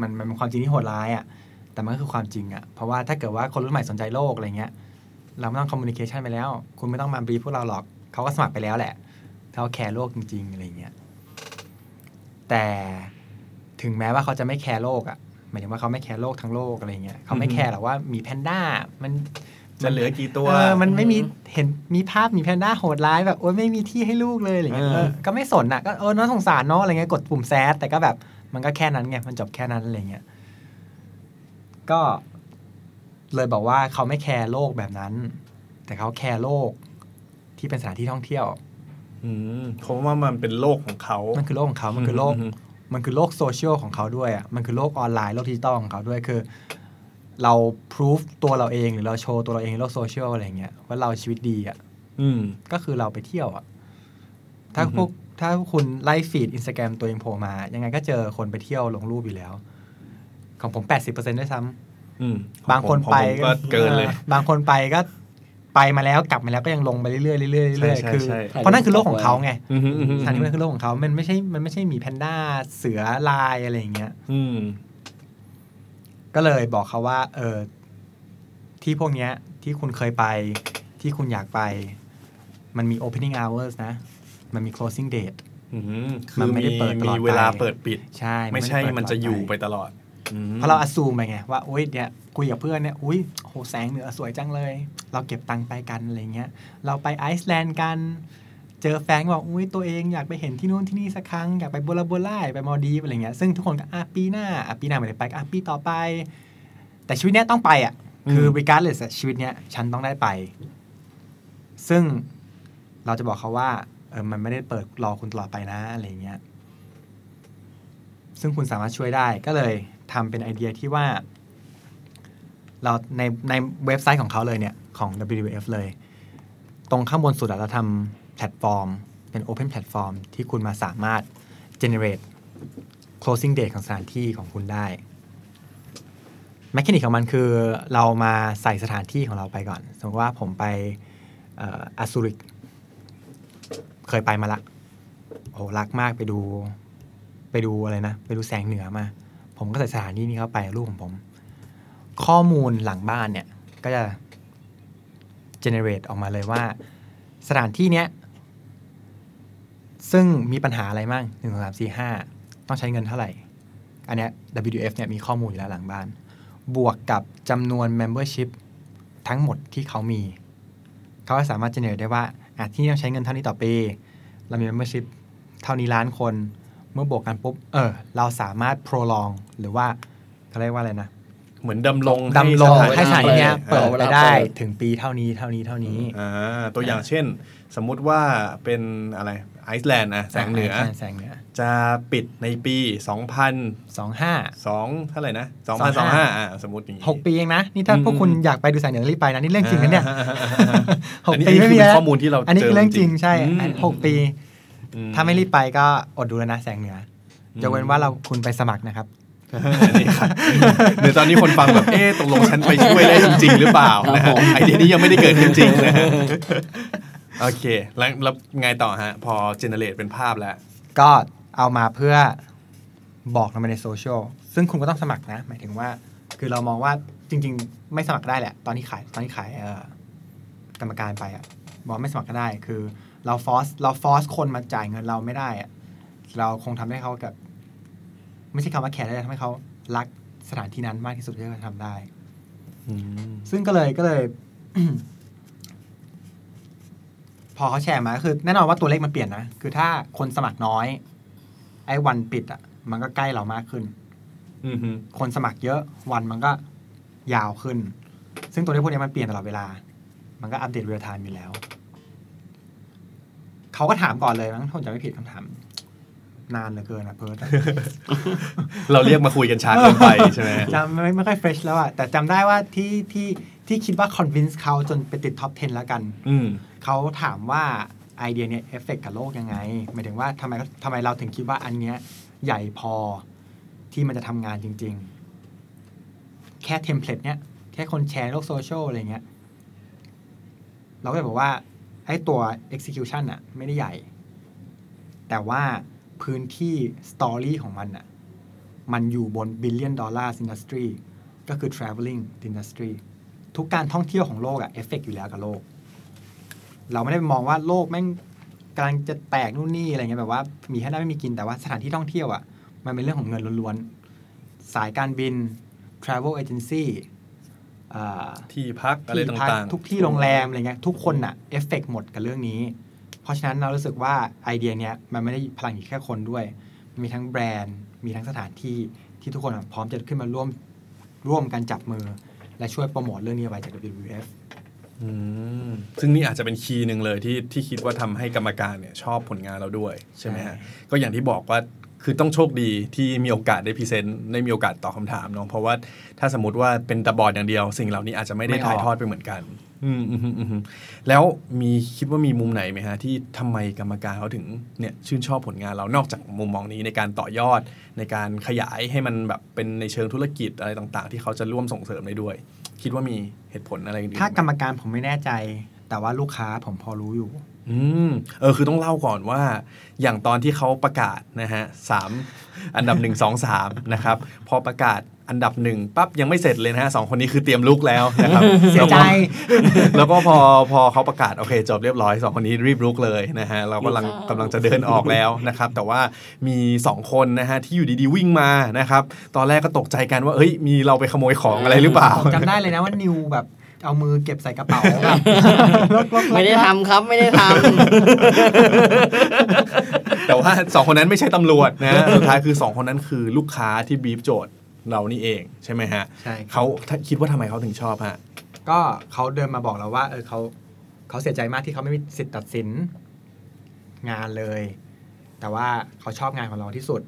มันมันเป็นความจริงที่โหดร้ายอะ แต่มันก็คือความจริงอะ เพราะว่าถ้าเกิดว่าคนรุ่นใหม่สนใจโลกอะไรเงี้ย เราไม่ต้องคอมมูนิเคชันไปแล้ว คุณไม่ต้องมาบีพวกเราหรอก เขาก็สมัครไปแล้วแหละ เขาแคร์โลกจริง ๆ อะไรเงี้ย แต่ถึงแม้ว่าเขาจะไม่แคร์โลกอะ หมายถึงว่าเขาไม่แคร์โลกทั้งโลกอะไรเงี้ยเขาไม่อือฮึแคร์หรอกว่ามีแพนด้ามันจะเหลือกี่ตัวเออมันไม่มีเห็นมีภาพมีแพนด้าโหดร้ายแบบโอ้ยไม่มีที่ให้ลูกเลยอะไรเงี้ยเออเออก็ไม่สนอะก็เออน่าสงสารเนาะอะไรเงี้ยกดปุ่ม sad แต่ก็แบบมันก็แค่นั้นไงมันจบแค่นั้นอะไรเงี้ยก็เลยบอกว่าเขาไม่แคร์โลกแบบนั้น แต่เขาแคร์โลกที่เป็นสถานที่ท่องเที่ยวอืมเพราะว่ามันเป็นโลกของเขา มันคือโลกของเขา มันคือโลกอื มมันคือโลกโซเชียลของเขาด้วยอะมันคือโลกออนไลน์โลกดิจิตอลของเขาด้วยคือ เราพิสูจตัวเราเองหรือเราโชว์ตัวเราเองในโลกโซเชียลอะไรเงี้ยว่าเราชีวิตดีอะอืมก็คือเราไปเที่ยวอะถ้าอือฮึพวกถ้าคุณไล่ feed Instagram ตัวเองโผล่มา ยังไงก็เจอคนไปเที่ยวลงรูปอยู่แล้ว ของผม80%ด้วยซ้ำอืมบางคนของผมไปก็เกินเลยออบางคนไปก็ ไปมาแล้วกลับมาแล้วก็ยังลงไปเรื่อยๆเรื่อยๆเรื่อยใช่ๆใช่คือใช่เพราะนั่นคือโลกของเขาไงอืมอืมอืมสถานที่นั้นคือโลกของเขามันไม่ใช่มันไม่ใช่หมีแพนด้าเสือลายอะไรอย่างเงี้ยอืมก็เลยบอกเขาว่า เออที่พวกเนี้ย ที่คุณเคยไป ที่คุณอยากไป มันมี opening hours นะ มันมี closing date อืมคืมันอไม่ได้มีเปิดตลอดมีเวลาไปเปิดปิด ใช่ ไม่ใช่ด้เปิดมันจะอยู่ตลดไปตลอดอืม เพราะเราอ s ซูมไปไงว่าอุ้ยเนี่ยคุยกับเพื่อนเนี่ยอุ้ยโหแสงเหนือสวยจังเลย เราเก็บตังค์ไปกันอะไรเงี้ยเราไปไอซ์แลนด์กัน เจอแฟนก็บอกอุ้ยตัวเองอยากไปเห็นที่นู่นที่นี่สักครั้งอยากไปโบราโบราไปมอลดีฟอะไรเงี้ยซึ่งทุกคนก็อะปีหน้าอะปีหน้าไม่ได้ไปก็อะปีต่อไป แต่ชีวิตเนี้ยต้องไปอะคือ regardless อะชีวิตเนี้ยฉันต้องได้ไป ซึ่งเราจะบอกเขาว่าเออมันไม่ได้เปิดรอคุณตลอดไปนะอะไรเงี้ยซึ่งคุณสามารถช่วยได้ก็เลย ทำเป็นไอเดียที่ว่า เราในในเว็บไซต์ของเขาเลยเนี่ยของ WWF เลย ตรงข้างบนสุดเราทำแพลตฟอร์ม เป็น Open Platform ที่คุณมาสามารถ generate closing date ของสถานที่ของคุณได้ mechanic ของมันคือเรามาใส่สถานที่ของเราไปก่อน สมมติว่าผมไปอาซูริก เคยไปมาละ โอ้โหรักมากไปดู ไปดูอะไรนะ ไปดูแสงเหนือมา ผมก็ใส่สถานที่นี้เข้าไปรูปของผม ข้อมูลหลังบ้านเนี่ย ก็จะ generate ออกมาเลยว่า สถานที่เนี้ย ซึ่งมีปัญหาอะไรมั่งหนึ่งสองสามสี่ห้าต้องใช้เงินเท่าไหร่ อันเนี้ย WF เนี่ยมีข้อมูลอยู่แล้วหลังบ้าน บวกกับจำนวน membership ทั้งหมดที่เขามี เขาสามารถ generate ได้ว่าอะที่นี่ต้องใช้เงินเท่านี้ต่อปี เรามี membership เท่านี้ล้านคน เมื่อบวกกันปุ๊บเออเราสามารถ prolong หรือว่าเขาเรียกว่าอะไรนะเหมือนดำรงดำรงให้ให้สถานที่เนี้ยเปิเปิดดเวไปลาได้เปิดถึงปีเท่านี้เท่านี้เท่านี้อ่าตัวอย่างเช่น สมมุติว่าเป็นอะไรไอซ์แลนด์นะแสงเหนือใช่แสงเหนือ จะปิดในปี 2000สองห้า2เท่าไหร่นะ25 2025อ่าสมมติอย่างนี้หกปีเองนะ นี่ถ้าพวกคุณอืมอยากไปดูแสงเหนือรีบไปนะ นี่เรื่องจริงนะเนี่ยหกอันนี้ปีไม่มีคือแล้วข้อมูลที่เราอันนี้คือเรื่องจริงเจอจริงใช่อืมอันหกปีอื ถ้าไม่รีบไปก็อดดูแล้วนะแสงเหนืออมยกเว้นว่าเราคุณไปสมัครนะครับอันนี้ครับเดี๋ยวตอนนี้คนฟังแบบเอ๊ะตกลงฉันไปช่วยได้จริง ๆ หรือเปล่านะฮะไอเดียนี้ยังไม่ได้เกิดขึ้นจริงนะฮะโอเค แล้วแล้วไงต่อฮะ พอเจเนเรตเป็นภาพแล้ว ก็เอามาเพื่อบอกลงไปในโซเชียลซึ่งคุณก็ต้องสมัครนะ หมายถึงว่า คือเรามองว่าจริง ๆ ไม่สมัครได้แหละ ตอนที่ขายตอนที่ขายเอ่อกรรมการไปอะบอกไม่สมัครก็ได้คือ เราฟอสเราฟอสคนมาจ่ายเงินเราไม่ได้อะเราคงทำให้เขากับไม่ใช่คำว่าแคร์ได้ทำให้เขารักสถานที่นั้นมากที่สุดที่จะทำได้อืมซึ่งก็เลยก็เลย พอเขาแชร์มาก็คือ แน่นอนว่าตัวเลขมันเปลี่ยนนะคือถ้าคนสมัครน้อย ไอ้วันปิดอะ มันก็ใกล้เรามากขึ้นอืมฮึคนสมัครเยอะวันมันก็ยาวขึ้น ซึ่งตัวเลขพวกนี้มันเปลี่ยนตลอดเวลา มันก็อัปเดตเรียลไทม์อยู่แล้ว เขาก็ถามก่อนเลยมั้งถ้าผมจำไม่ผิดคำถาม นานเหลือเกินนะเพิร์ดอะเราเรียกมาคุยกันช้าเกินไปใช่ไหมจำไม่ไม่ค่อย fresh แล้วอะแต่จำได้ว่าที่ที่ที่คิดว่า convince เขาจนไปติดท็อป 10 แล้วกัน อืมเขาถามว่าไอเดียเนี้ยเอฟเฟกกับโลกยังไงหมายถึงว่าทำไมทำไมเราถึงคิดว่าอันเนี้ยใหญ่พอที่มันจะทำงานจริง ๆ แค่เทมเพลตเนี้ยแค่คนแชร์ลงโซเชียลอะไรเงี้ยเราก็เลยบอกว่า ไอ้ตัว execution อะไม่ได้ใหญ่ แต่ว่าพื้นที่ story ของมันอะมันอยู่บน billion dollars industry ก็คือ traveling industry ทุกการท่องเที่ยวของโลกอะเอฟเฟกอยู่แล้วกับโลก เราไม่ได้มองว่าโลกแม่งกำลังจะแตกนู่นนี่อะไรเงี้ยแบบว่ามีให้ได้ไม่มีกินแต่ว่าสถานที่ท่องเที่ยวอะมันเป็นเรื่องของเงินล้วนๆ สายการบิน travel agency ที่พักอะไรที่พักต่างๆ ทุกที่โรงแรมอะไรเงี้ยทุกคนน่ะเอฟเฟกหมดกับเรื่องนี้ เพราะฉะนั้นเรารู้สึกว่าไอเดียเนี้ยมันไม่ได้พลังอยู่แค่คนด้วย มีทั้งแบรนด์ มีทั้งสถานที่ที่ทุกคนอะพร้อมจะขึ้นมาร่วมร่วมกันจับมือ และช่วยโปรโมทเรื่องนี้ไว้จาก WWF อืมซึ่งนี่อาจจะเป็นคีย์หนึ่งเลยที่ที่คิดว่าทำให้กรรมการเนี่ยชอบผลงานเราด้วย ใช่ไหมฮะใช่ก็อย่างที่บอกว่า คือต้องโชคดีที่มีโอกาสได้พรีเซนต์ได้มีโอกาสตอบคำถามเนาะเพราะว่าถ้าสมมติว่าเป็นตาบอดอย่างเดียว สิ่งเหล่านี้อาจจะไม่ได้ไม่ออกถ่ายทอดไปเหมือนกันอืมอืมอืมอืมแล้วมีคิดว่ามีมุมไหนไหมฮะ ที่ทำไมกรรมการเขาถึงเนี่ยชื่นชอบผลงานเรานอกจากมุมมองนี้ในการต่อยอดในการขยายให้มันแบบเป็นในเชิงธุรกิจอะไรต่าง ๆ ที่เขาจะร่วมส่งเสริมได้ด้วย คิดว่ามีเหตุผลอะไรอื่นๆถ้าไหมกรรมการผมไม่แน่ใจ แต่ว่าลูกค้าผมพอรู้อยู่ อืมเออคือต้องเล่าก่อนว่า อย่างตอนที่เขาประกาศนะฮะสามอันดับหนึ่งสองสามนะครับ พอประกาศอันดับหนึ่งปั๊บยังไม่เสร็จเลยนะฮะสองคนนี้คือเตรียมลุกแล้วนะครับเสียใจ แล้วก็พอพอเขาประกาศโอเคจบเรียบร้อยสองคนนี้รีบลุกเลยนะฮะเรากำลังกำลังจะเดินออกแล้วนะครับ แต่ว่ามีสองคนนะฮะที่อยู่ดีๆวิ่งมานะครับ ตอนแรกก็ตกใจกันว่าเอ้ยมีเราไปขโมยของอะไรหรือเปล่า ผมจำได้เลยนะว่านิวแบบ เอามือเก็บใส่กระเป๋าแบบไม่ได้ทำครับไม่ได้ทแต่ว่าสองคนนั้นไม่ใช่ตำรวจนะสุดท้ายคือสองคนนั้นคือลูกค้าที่บีฟโจทย์เรานี่เองใช่ไหมฮะใช่เขาถ้าคิดว่าทำไมเขาถึงชอบฮะก็เขาเดินมาบอกเราว่าเออเขาเขาเสียใจมากที่เขาไม่มีสิทธิ์ตัดสินงานเลย แต่ว่าเขาชอบงานของเราที่สุด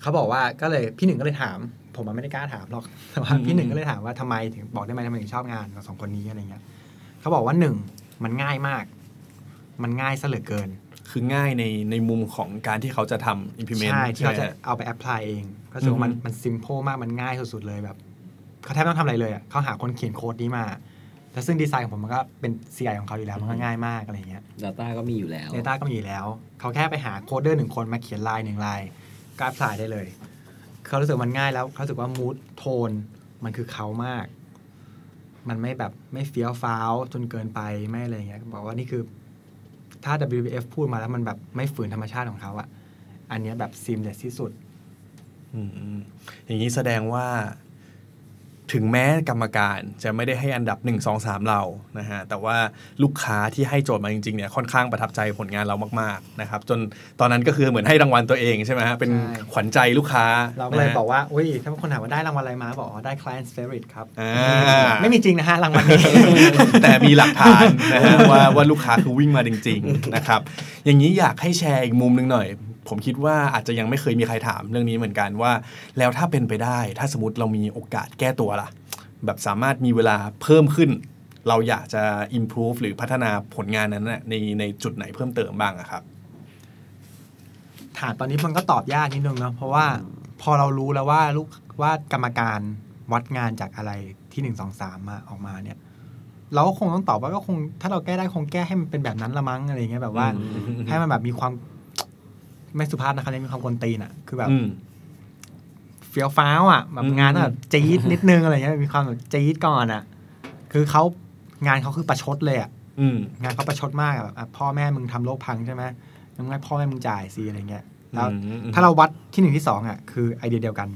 เขาบอกว่าก็เลยพี่หนึ่งก็เลยถาม ผมมันไม่ได้กล้าถามหรอกแต่ว่าอืมพี่หนึ่งก็เลยถามว่าทำไมถึงบอกได้ไหมทำไมถึงชอบงานของสองคนนี้อะไรเงี้ยเขาบอกว่าหนึ่งมันง่ายมาก มันง่ายซะเหลือเกิน คือง่ายในในมุมของการที่เขาจะทำ implement ใช่ที่เขาจะไหมฮเอาไป apply เองก็รู้สึกว่ามันอือฮึมัน simple มากมันง่ายสุดๆเลยแบบเขาแทบไม่ต้องทำอะไรเลยอะเขาหาคนเขียนโค้ดนี้มาแล้วซึ่งดีไซน์ของผมมันก็เป็น CI ของเขาอยู่แล้วมันก็ง่ายมากอะไรเงี้ยำ Data ก็มีอยู่แล้ว Data ก็มีอยู่แล้ว เขาแค่ไปหา coder หนึ่งคนมาเขียนลายหนึ่งลายก็ apply ได้เลย เขารู้สึกมันง่ายแล้วเขารู้สึกว่า mood tone มันคือเขามาก มันไม่แบบไม่เฟี้ยวฟ้าวจนเกินไปไม่อะไรเงี้ยบอกว่านี่คือถ้า WBF พูดมาแล้วมันแบบไม่ฝืนธรรมชาติของเขาอะอันเนี้ยแบบซีมเลสที่สุดอืมอย่างนี้แสดงว่า ถึงแม้กรรมการจะไม่ได้ให้อันดับ 1 2 3 เรานะฮะแต่ว่าลูกค้าที่ให้โจทย์มาจริงๆเนี่ยค่อนข้างประทับใจผลงานเรามากๆนะครับจนตอนนั้นก็คือเหมือนให้รางวัลตัวเองใช่ไหมฮะเป็นใช่ขวัญใจลูกค้า เราก็เลยนะฮะบอกว่าอุ้ยถ้าคนถามว่าได้รางวัลอะไรมาบอกอ๋อได้ client favorite ครับอ่าไม่มีจริงนะฮะรางวัลนี้แต่มีหลักฐานนะฮะว่าว่าลูกค้าคือวิ่งมาจริง ๆ นะครับ อย่างนี้อยากให้แชร์อีกมุมหนึงหน่อย ผมคิดว่าอาจจะยังไม่เคยมีใครถามเรื่องนี้เหมือนกันว่า แล้วถ้าเป็นไปได้ ถ้าสมมติเรามีโอกาสแก้ตัวล่ะ แบบสามารถมีเวลาเพิ่มขึ้น เราอยากจะ improve หรือพัฒนาผลงานนั้นน่ะในในจุดไหนเพิ่มเติมบ้างอะครับ ถามตอนนี้มันก็ตอบยากนิดนึงเนาะเพราะว่าพอเรารู้แล้วว่าลูกว่ากรรมการวัดงานจากอะไรที่หนึ่งสองสามมาออกมาเนี่ย เราก็คงต้องตอบว่าก็คงถ้าเราแก้ได้คงแก้ให้มันเป็นแบบนั้นละมั้งอะไรอย่างเงี้ยแบบว่าอืมให้มันแบบมีความ ไม่สุภาพนะครับมีความกวนตีนอะคือแบบอืมเฟี้ยวฟ้าวอะแบบอืมงานต้องแบบจี๊ดนิดนึงอะไรเงี้ยมีความแบบจี๊ดก่อนอะ คือเขางานเขาคือประชดเลยอะอืมงานเขาประชดมากอะแบบอะพ่อแม่มึงทำโลกพังใช่ไหมมึงให้พ่อแม่มึงจ่ายสิอะไรเงี้ยแล้วอืมถ้าเราวัดที่หนึ่งที่สองอะคือไอเดียเดียวกัน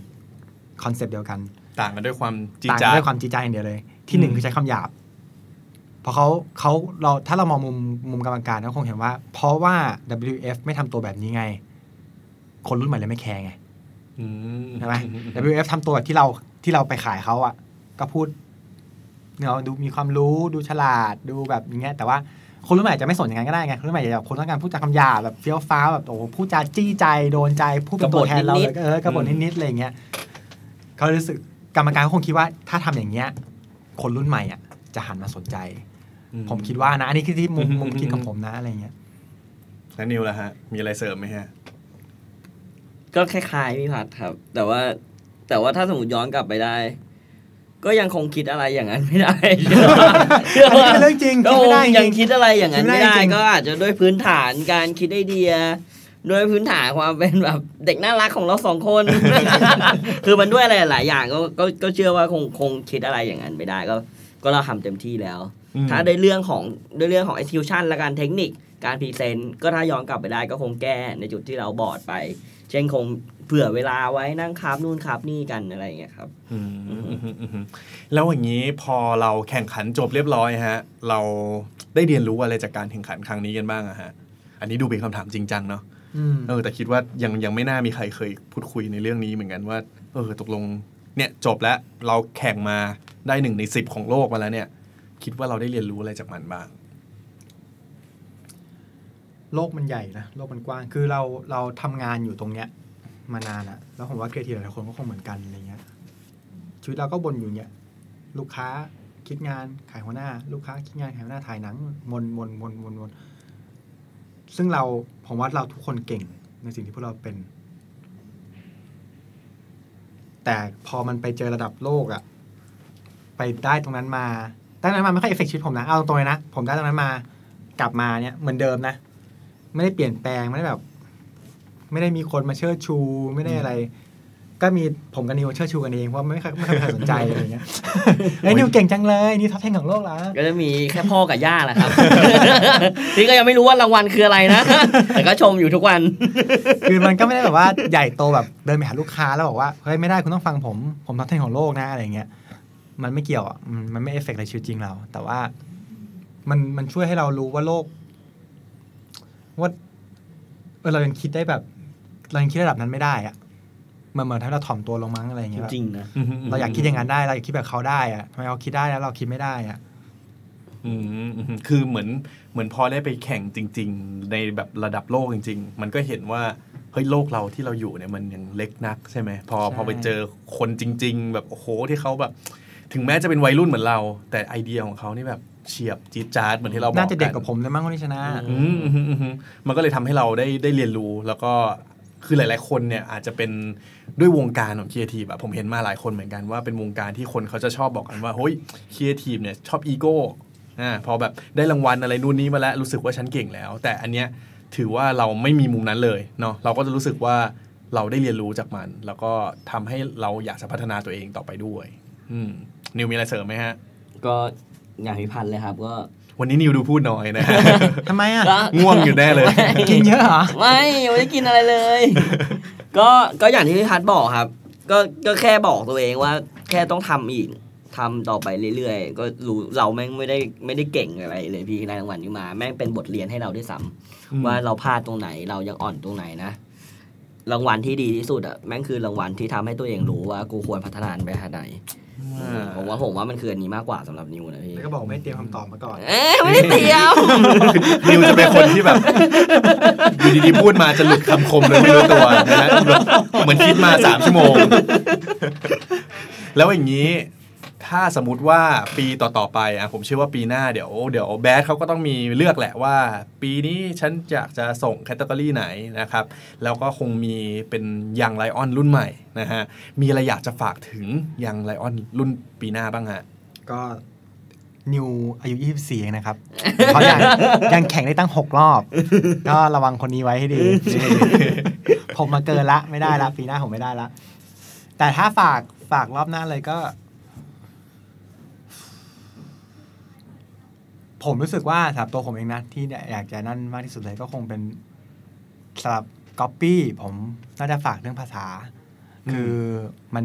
คอนเซปต์เดียวกัน ต่างกันด้วยความจี๊ด ต่างจากันด้วยความจี๊ดใจอย่างเดียวเลย ที่หนึ่งอืมคือใช้คำหยาบเพราะเขาเขาเราถ้าเรามองมุมมุมกรรมการก็คงเห็นว่า เพราะว่า WWF ไม่ทำตัวแบบนี้ไง คนรุ่นใหม่เลยไม่แคร์ไงอืมใช่ไหม WWF ทำตัวแบบที่เราที่เราไปขายเขาอะก็พูดเนาะดูมีความรู้ดูฉลาดดูแบบอย่างเงี้ยแต่ว่าคนรุ่นใหม่จะไม่สนอย่างนั้นก็ได้ไงคนรุ่นใหม่จะแบบคนต้องการพูดจาคำหยาบแบบเฟี้ยวฟ้าวแบบโอ้โหพูดจาจี้ใจโดนใจพูดเป็นตัวแทนเราเลยเออกระบฏนิดๆอะไรอย่างเงี้ยเขารู้สึกกรรมการก็คงคิดว่าถ้าทำอย่างเงี้ย คนรุ่นใหม่อะจะหันมาสนใจอื ผมคิดว่านะ อันนี้คือที่มุมอืมมุมคิดของผมนะอะไรเงี้ยแล้วนิวล่ะฮะ มีอะไรเสริมไหมฮะ ก็คล้ายๆพี่พัดครับ แต่ว่าแต่ว่าถ้าสมมติย้อนกลับไปได้ ก็ยังคงคิดอะไรอย่างนั้นไม่ได้เชื่ออันนี้ว่าเป็นเรื่องจริงก็คิดคไม่งได้จยัริงงคิดอะไรอย่างนั้นคิดไม่ไม่ได้ได้จริงก็อาจจะด้วยพื้นฐานการคิดไอเดียด้วยพื้นฐานความเป็นแบบเด็กน่ารักของเราสองคน คือมันด้วยอะไรหลายอย่างก็ก็ก็เชื่อว่าคงคงคิดอะไรอย่างนั้นไม่ได้ก็ ก็เราทำเต็มที่แล้วอืม ถ้าในเรื่องของในเรื่องของ execution และการเทคนิคการพรีเซนต์ก็ถ้าย้อนกลับไปได้ก็คงแก้ในจุดที่เราบอดไป เช่นคงเผื่อเวลาไว้นั่งครับนู่นครับนี่กันอะไรอย่างเงี้ยครับอืมอืมอืมอืมแล้วอย่างนี้พอเราแข่งขันจบเรียบร้อยฮะ เราได้เรียนรู้อะไรจากการแข่งขันครั้งนี้กันบ้างอะฮะ อันนี้ดูเป็นคำถามจริงจังเนาะอืมเออแต่คิดว่ายังยังไม่น่ามีใครเคยพูดคุยในเรื่องนี้เหมือนกันว่า เออตกลงเนี่ยจบแล้วเราแข่งมาได้หนึ่งในสิบของโลกมาแล้วเนี่ย คิดว่าเราได้เรียนรู้อะไรจากมันบ้าง โลกมันใหญ่นะโลกมันกว้างคือเราเราทำงานอยู่ตรงเนี้ย มานานอะแล้วผมว่าครีเอทีฟหลายคนก็คงเหมือนกันอะไรเงี้ยชีวิตเราก็บนอยู่เนี้ยลูกค้าคิดงานขายหัวหน้า ลูกค้าคิดงานขายหัวหน้าถ่ายหนังวนวนวนวนวนซึ่งเราผมว่าเราทุกคนเก่งในสิ่งที่พวกเราเป็น แต่พอมันไปเจอระดับโลกอะไปได้ตรงนั้นมา ตรงนั้นมาไม่ค่อยเอฟเฟกชีวิตผมนะ เอาตรงๆเลยนะ ผมได้ตรงนั้นมากลับมาเนี่ยเหมือนเดิมนะ ไม่ได้เปลี่ยนแปลง ไม่ได้แบบ ไม่ได้มีคนมาเชิดชู ไม่ได้อะไร ก็มีผมกับนิวเชิดชูกันเองเพราะไม่เคยไม่เคยมีใครสนใจอะไรเงี้ยไอ้ยนิวเก่งจังเลยนี่ท็อป10ของโลกแล้ว ก็จะมีแค่พ่อกับย่าแหละครับ นี่ก็ยังไม่รู้ว่ารางวัลคืออะไรนะ แต่ก็ชมอยู่ทุกวัน คือมันก็ไม่ได้แบบว่าใหญ่โตแบบเดินไปหาลูกค้าแล้วบอกว่าเฮ้ยไม่ได้คุณต้องฟังผม ผมท็อป10ของโลกนะอะไรเงี้ย มันไม่เกี่ยวอะมันมันไม่เอฟเฟกต์ในชีวิตจริงเรา แต่ว่ามันมันช่วยให้เรารู้ว่าโลก ว่าเออเรายังคิดได้แบบ เรายังคิดระดับนั้นไม่ได้อะมันเหมือนถ้าเราถ่อมตัวลงมั้งอะไรจเงี้ยแบบจริงๆนะเราอยากคิดอย่างนั้นได้เราอยากคิดแบบเขาได้อะทำไมเขาคิดได้แล้วเราคิดไม่ได้อะอืมอืมคือเหมือนเหมือนพอได้ไปแข่งจริง ๆ ในแบบระดับโลกจริง ๆ มันก็เห็นว่าเฮ้ยโลกเราที่เราอยู่เนี่ยมันยังเล็กนักใช่ไหมพอพอไปเจอคนจริง ๆ แบบโอ้โหที่เขาแบบ ถึงแม้จะเป็นวัยรุ่นเหมือนเรา แต่ไอเดียของเขานี่แบบเฉียบจี๊ดจ๊าดเหมือนที่เราบอกน่าจะเด็กกว่าผมเลยมั้งคนที่ชนะอือืมอืมอืมอืมมันก็เลยทำให้เราได้ได้เรียนรู้แล้วก็คือหลาย ๆ คนเนี่ยอาจจะเป็นด้วยวงการของครีเอทีฟอะผมเห็นมาหลายคนเหมือนกันว่าเป็นวงการที่คนเขาจะชอบบอกกันว่าเฮ้ยครีเอทีฟเนี่ยชอบอีโก้อ่าพอแบบได้รางวัลอะไรนู่นนี่มาแล้วรู้สึกว่าฉันเก่งแล้ว แต่อันเนี้ยถือว่าเราไม่มีมุมนั้นเลยเนาะเราก็จะรู้สึกว่าเราได้เรียนรู้จากมัน แล้วก็ทำให้เราอยากจะพัฒนาตัวเองต่อไปด้วย อืม นิวมีอะไรเสริมไหมฮะ ก็อย่างพิพันธ์เลยครับก็ วันนี้นิวดูพูดน้อยนะ ทำไมอะก็ง่วงอยู่แน่เลย กินเยอะเหรอ ไม่ยังไม่ได้กินอะไรเลย ก็ก็อย่างที่พี่พัดบอกครับ ก็ก็แค่บอกตัวเองว่า แค่ต้องทำอีกทำต่อไปเรื่อยๆ ก็รู้เราแม่งไม่ได้ไม่ได้เก่งอะไรเลยพี่ในรางวัลนี้มา แม่งเป็นบทเรียนให้เราด้วยซ้ำว่าเราพลาดตรงไหนเรายังอ่อนตรงไหนนะรางวัลที่ดีที่สุดอะแม่งคือรางวัลที่ทำให้ตัวเองรู้ว่ากูควรพัฒนาไปทางไหนอ่า ผมว่าผมว่ามันคืออันนี้มากกว่าสำหรับนิวนะพี่แล้วก็บอกไม่เตรียมคำตอบมาก่อน เอ๊ะไม่ได้เตรียม นิวจะเป็นคนที่แบบอยู่ดีๆพูดมาจะหลุดคำคมเลยไม่รู้ตัวนะฮะแบบเหมือนคิดมาสามชั่วโมง แล้วอย่างนี้ ถ้าสมมติว่าปีต่อๆไปอะผมเชื่อว่าปีหน้าเดี๋ยวเดี๋ยวแบดเขาก็ต้องมีเลือกแหละว่า ปีนี้ฉันอยากจะส่งแคตตา o r y ไหนนะครับแล้วก็คงมีเป็นยังไลออนรุ่นใหม่นะฮะมีอะไรอยากจะฝากถึงยังไลออนรุ่นปีหน้าบ้างฮะก็นิวอายุ 24เองนะครับเขายังยังแข่งได้ตั้ง 6 รอบ ก็ระวังคนนี้ไว้ให้ดี ผมมาเกินละไม่ได้ละ ปีหน้าผมไม่ได้ละ แต่ถ้าฝากฝากรอบหน้าเลยก็ ผมรู้สึกว่าสำหรับตัวผมเองนะที่อยากจะนั่นมากที่สุดเลยก็คงเป็นสำหรับก๊อปปี้ผมน่าจะฝากเรื่องภาษา คือมัน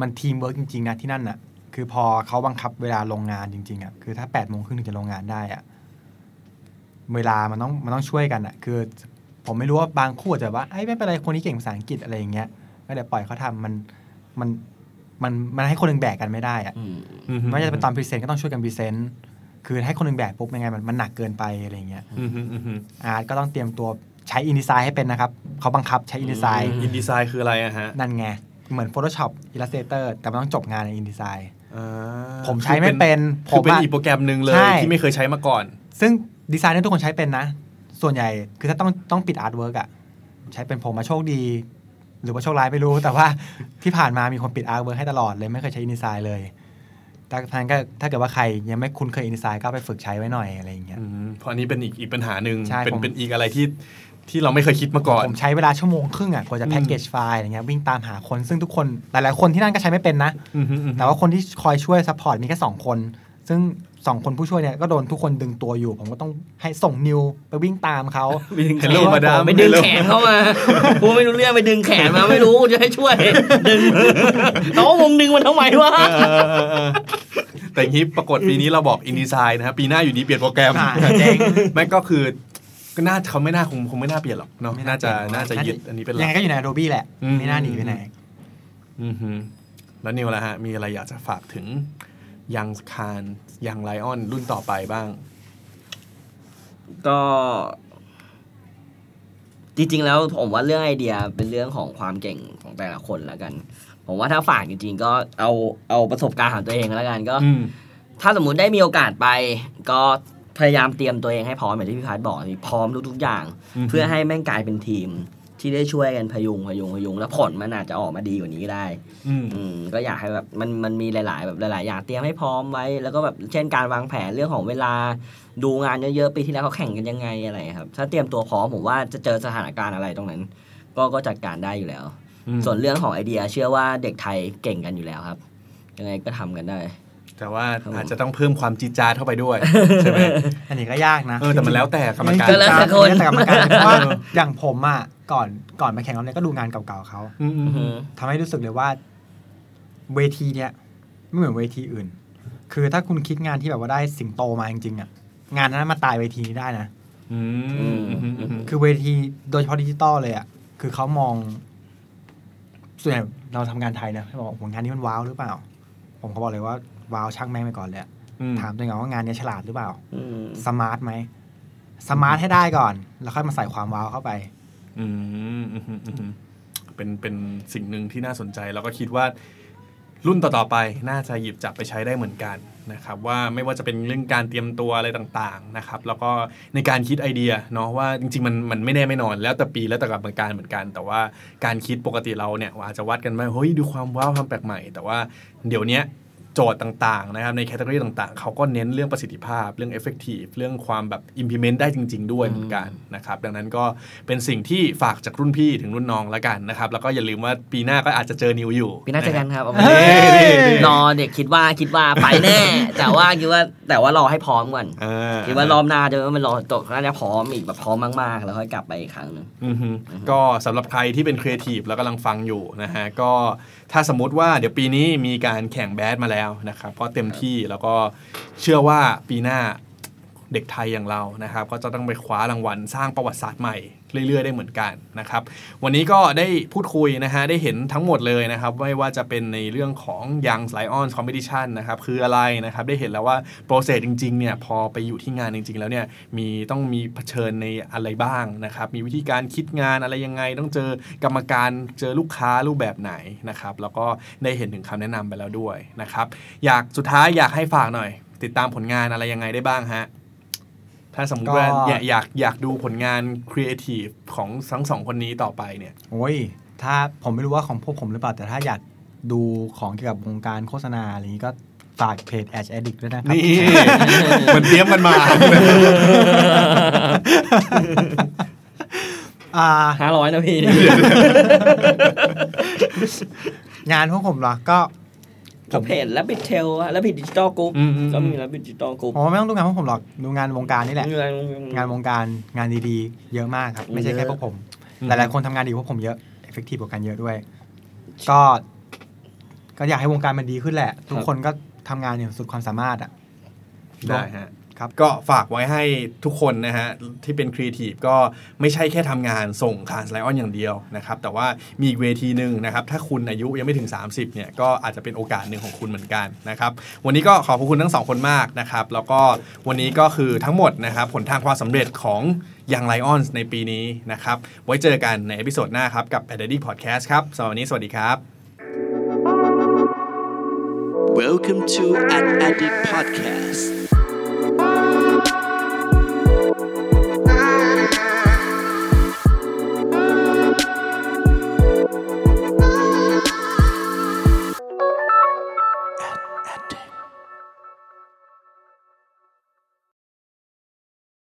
มันทีมเวิร์กจริง ๆ นะที่นั่นน่ะ คือพอเขาบังคับเวลาลงงานจริง ๆอะคือถ้าแปดโมงครึ่งถึงจะลงงานได้อะเวลามันต้องมันต้องช่วยกันอะ คือ ผมไม่รู้ว่าบางคู่อาจจะว่าไอ้ยไม่เป็นไรคนนี้เก่งภาษาอังกฤษอะไรอย่างเงี้ยก็เดี๋ยวปล่อยเขาทำมันมันมันมันให้คนหนึ่งแบกกันไม่ได้อะอืมไม่ว่าจะเป็นตอนพรีเซนต์ก็ต้องช่วยกันพรีเซนต์ คือให้คนหนึ่งแบกปุ๊บยังไงมันมันหนักเกินไปอะไรอย่างเงี้ยอืมฮึอืมฮึ art ก็ต้องเตรียมตัวใช้ InDesign ให้เป็นนะครับเขาบังคับใช้ InDesign InDesign คืออะไรอะฮะ นั่นไง เหมือน Photoshop Illustrator แต่มันต้องจบงานใน InDesign อ่าผมใช้ไม่เป็นคือเป็นผมอะอีกโปรแกรมหนึ่งเลยใช่ที่ไม่เคยใช้มาก่อน ซึ่งดีไซน์เนี่ยทุกคนใช้เป็นนะ ส่วนใหญ่คือถ้าต้องต้องปิด artwork อะใช้เป็นผมมาโชคดี หรือว่าโชคร้ายไม่รู้ แต่ว่าที่ผ่านมามีคนปิด artwork ให้ตลอดเลยไม่เคยใช้ InDesign เลย แต่ทางก็ถ้าเกิดว่าใครยังไม่คุ้นเคย InDesign ก็ไปฝึกใช้ไว้หน่อยอะไรอย่างเงี้ยอืมเพราะอันนี้เป็นอีกอีกปัญหาหนึ่งใช่เป็นผมเป็นอีกอะไรที่ที่เราไม่เคยคิดมาก่อน ผมใช้เวลาชั่วโมงครึ่งอะกว่าจะแพ็กเกจไฟล์อะไรเงี้ยวิ่งตามหาคนซึ่งทุกคน หลายๆคนที่นั่นก็ใช้ไม่เป็นนะอืมฮึอืมฮึแต่ว่าคนที่คอยช่วย support มีแค่สองคน ซึ่งสองคนผู้ช่วยเนี่ยก็โดนทุกคนดึงตัวอยู่ ผมก็ต้องให้ส่งนิวไปวิ่งตามเขาไปดึงแขน Hello madam ไปดึงแขนเข้ามากูไม่รู้เรื่องไปดึงแขนมาไม่รู้กูจะให้ช่วย ดึงเขาก็งงดึงมันทำไมวะเออเออเออแต่อย่างนี้ปรากฏปีนี้เราบอก InDesign นะครับปีหน้าอยู่ดีเปลี่ยนโปรแกรมอ่าเจ๊งแม่งก็คือก็น่าเขาไม่น่าคงคงไม่น่าเปลี่ยนหรอกเนาะไม่น่าน่าจะเปลี่ยนน่าจะยึดอันนี้เป็นหลักยังไงก็อยู่ใน Adobe แหละอืมไม่น่าหนีไปไหนอือฮึแล้วนิวล่ะฮะมีอะไรอยากจะฝากถึง ยังคานยังไลออนรุ่นต่อไปบ้าง ก็ จริงๆแล้วผมว่าเรื่องไอเดียเป็นเรื่องของความเก่งของแต่ละคนแล้วกัน ผมว่าถ้าฝากจริงๆ ก็เอาเอาประสบการณ์ของตัวเองแล้วกันก็อืมถ้าสมมุติได้มีโอกาสไป ก็พยายามเตรียมตัวเองให้พร้อมอย่างที่พี่พัฒน์บอกพร้อมทุกๆอย่างอืมเพื่อให้แม่งกลายเป็นทีม ที่ได้ช่วยกันพยุงพยุงพยุงแล้วผลมันอาจจะออกมาดีกว่านี้ก็ได้อืมอืมก็อยากให้แบบมันมันมีหลาย ๆ แบบหลายๆอย่างเตรียมให้พร้อมไว้ แล้วก็แบบเช่นการวางแผนเรื่องของเวลาดูงานเยอะๆปีที่แล้วเขาแข่งกันยังไงอะไรครับ ถ้าเตรียมตัวพร้อมผมว่าจะเจอสถานการณ์อะไรตรงนั้น ก็ก็จัดการได้อยู่แล้วอืมส่วนเรื่องของไอเดียเชื่อว่าเด็กไทยเก่งกันอยู่แล้วครับยังไงก็ทำกันได้ แต่ว่าครับผมอาจจะต้องเพิ่มความจีดจาดเข้าไปด้วยใช่ไหมอันนี้ก็ยากนะเออแต่มันแล้วแต่กรรมการก็แล้วแต่คนแต่กรรมการเพราะว่าอย่างผมอะก่อนก่อนไปแข่งรอบเนี้ยก็ดูงานเก่าๆเขาอืมอืมอืมทำให้รู้สึกเลยว่า เวทีเนี้ยไม่เหมือนเวทีอื่น คือถ้าคุณคิดงานที่แบบว่าได้สิงโตมาจริงๆอะงานนั้นมาตายเวทีนี้ได้นะอืมอืมอืมอืมคือเวทีโดยเฉพาะดิจิตอลเลยอะคือเขามองส่วนใหญ่เราทำงานไทยนะเขาบอกผลงานนี้มันว้าวหรือเปล่า ผมเขาบอกเลยว่า wow ช่างแม่งไปก่อนเลยอะอืมถามตัวเองก่อนว่างานเนี้ยฉลาดหรือเปล่าอืม smart ไหม smart ให้ได้ก่อน แล้วค่อยมาใส่ความ wow เข้าไปอืมอืมอืมอืมเป็นเป็นสิ่งหนึ่งที่น่าสนใจ แล้วก็คิดว่ารุ่นต่อๆไปน่าจะหยิบจับไปใช้ได้เหมือนกันนะครับว่าไม่ว่าจะเป็นเรื่องการเตรียมตัวอะไรต่างๆนะครับแล้วก็ในการคิดไอเดียเนาะว่าจริงๆมันมันไม่แน่ไม่นอน แล้วแต่ปีแล้วแต่กรรมการเหมือนกัน แต่ว่าการคิดปกติเราเนี่ยอาจจะวัดกันว่าเฮ้ยดูความว้าวความแปลกใหม่ แต่ว่าเดี๋ยวเนี้ย โจทย์ต่างๆนะครับในแคตตาล็อต่างๆ เขาก็เน้นเรื่องประสิทธิภาพเรื่อง effective เรื่องความแบบ implement ได้จริง ๆ ด้วยเหมือนกันนะครับดังนั้นก็เป็นสิ่งที่ฝากจากรุ่นพี่ถึงรุ่นน้องแล้วกันนะครับแล้วก็อย่าลืมว่าปีหน้าก็อาจจะเจอนิวอยู่ปีหน้าเจอกันครับเอาเฮ้ยรอเด็กคิดว่าคิดว่าไปแน่ แต่ว่าคิดว่าแต่ว่ารอให้พร้อมก่อนอ่าคิดว่ารอบหน้าจะมันรอตกน่าจะพร้อมอีกแบบพร้อมมากๆ แล้วค่อยกลับไปอีกครั้งหนึ่งอือฮึก็สำหรับใครที่เป็นครีเอทีฟแล้วกำลังฟังอยู่นะฮะก็ถ้าสมมุติว่าเดี๋ยวปีนี้มีการแข่งแบดมาแล้วนะครับก็เต็มที่แล้วก็เชื่อว่าปีหน้าเด็กไทยอย่างเรานะครับ ก็จะต้องไปคว้ารางวัลสร้างประวัติศาสตร์ใหม่ เรื่อย ๆ ได้เหมือนกันนะครับวันนี้ก็ได้พูดคุยนะฮะได้เห็นทั้งหมดเลยนะครับไม่ว่าจะเป็นในเรื่องของ Young Lion Competition นะครับคืออะไรนะครับได้เห็นแล้วว่าprocess จริงๆเนี่ยพอไปอยู่ที่งานจริง ๆ แล้วเนี่ยมีต้องมีเผชิญในอะไรบ้างนะครับมีวิธีการคิดงานอะไรยังไง ต้องเจอกรรมการเจอลูกค้ารูปแบบไหนนะครับแล้วก็ได้เห็นถึงคำแนะนำไปแล้วด้วยนะครับอยากสุดท้ายอยากให้ฝากหน่อย ติดตามผลงานอะไรยังไงได้บ้างฮะ ถ้าสมมติว่าก็อยากอยากอยากดูผลงานครีเอทีฟของทั้งสองคนนี้ต่อไปเนี่ยโอ้ยถ้าผมไม่รู้ว่าของพวกผมหรือเปล่า แต่ถ้าอยากดูของเกี่ยวกับวงการโฆษณาอะไรนี้ก็ฝากเพจ Ad Addict ด้วยนะครับ นี่มันเตรียมกันมาอ่าห้าร้อยนะพี่ งานพวกผมเหรอ ก็ ผมเพจ Rabbit's Tale Rabbit Digital Group อืมอืมก็มี Rabbit Digital Group ผมว่าไม่ต้องดูงานพวกผมหรอกดูงานวงการนี่แหละ งานงานวงการงานดีๆ เยอะมากครับ ไม่ใช่แค่พวกผมอืมหลายๆคนทำงานดีกว่าพวกผมเยอะ effective กว่ากันเยอะด้วย ก็ ก็อยากให้วงการมันดีขึ้นแหละ ทุกคนก็ทำงานอย่างสุดความสามารถอะได้ฮะ ครับก็ฝากไว้ให้ทุกคนนะฮะที่เป็นครีเอทีฟก็ไม่ใช่แค่ทำงานส่ง Cannes Lions อย่างเดียวนะครับแต่ว่ามีอีกเวทีหนึ่งนะครับถ้าคุณอายุยังไม่ถึง 30เนี่ยก็อาจจะเป็นโอกาสหนึ่งของคุณเหมือนกันนะครับวันนี้ก็ขอบพระคุณทั้งสองคนมากนะครับแล้วก็วันนี้ก็คือทั้งหมดนะครับผลทางความสำเร็จของYoung Lions ในปีนี้นะครับไว้เจอกันใน episode หน้าครับกับ a d d i c Podcast ครับสำหรับวันนี้สวัสดีครับ Welcome to Ad Addict Podcast.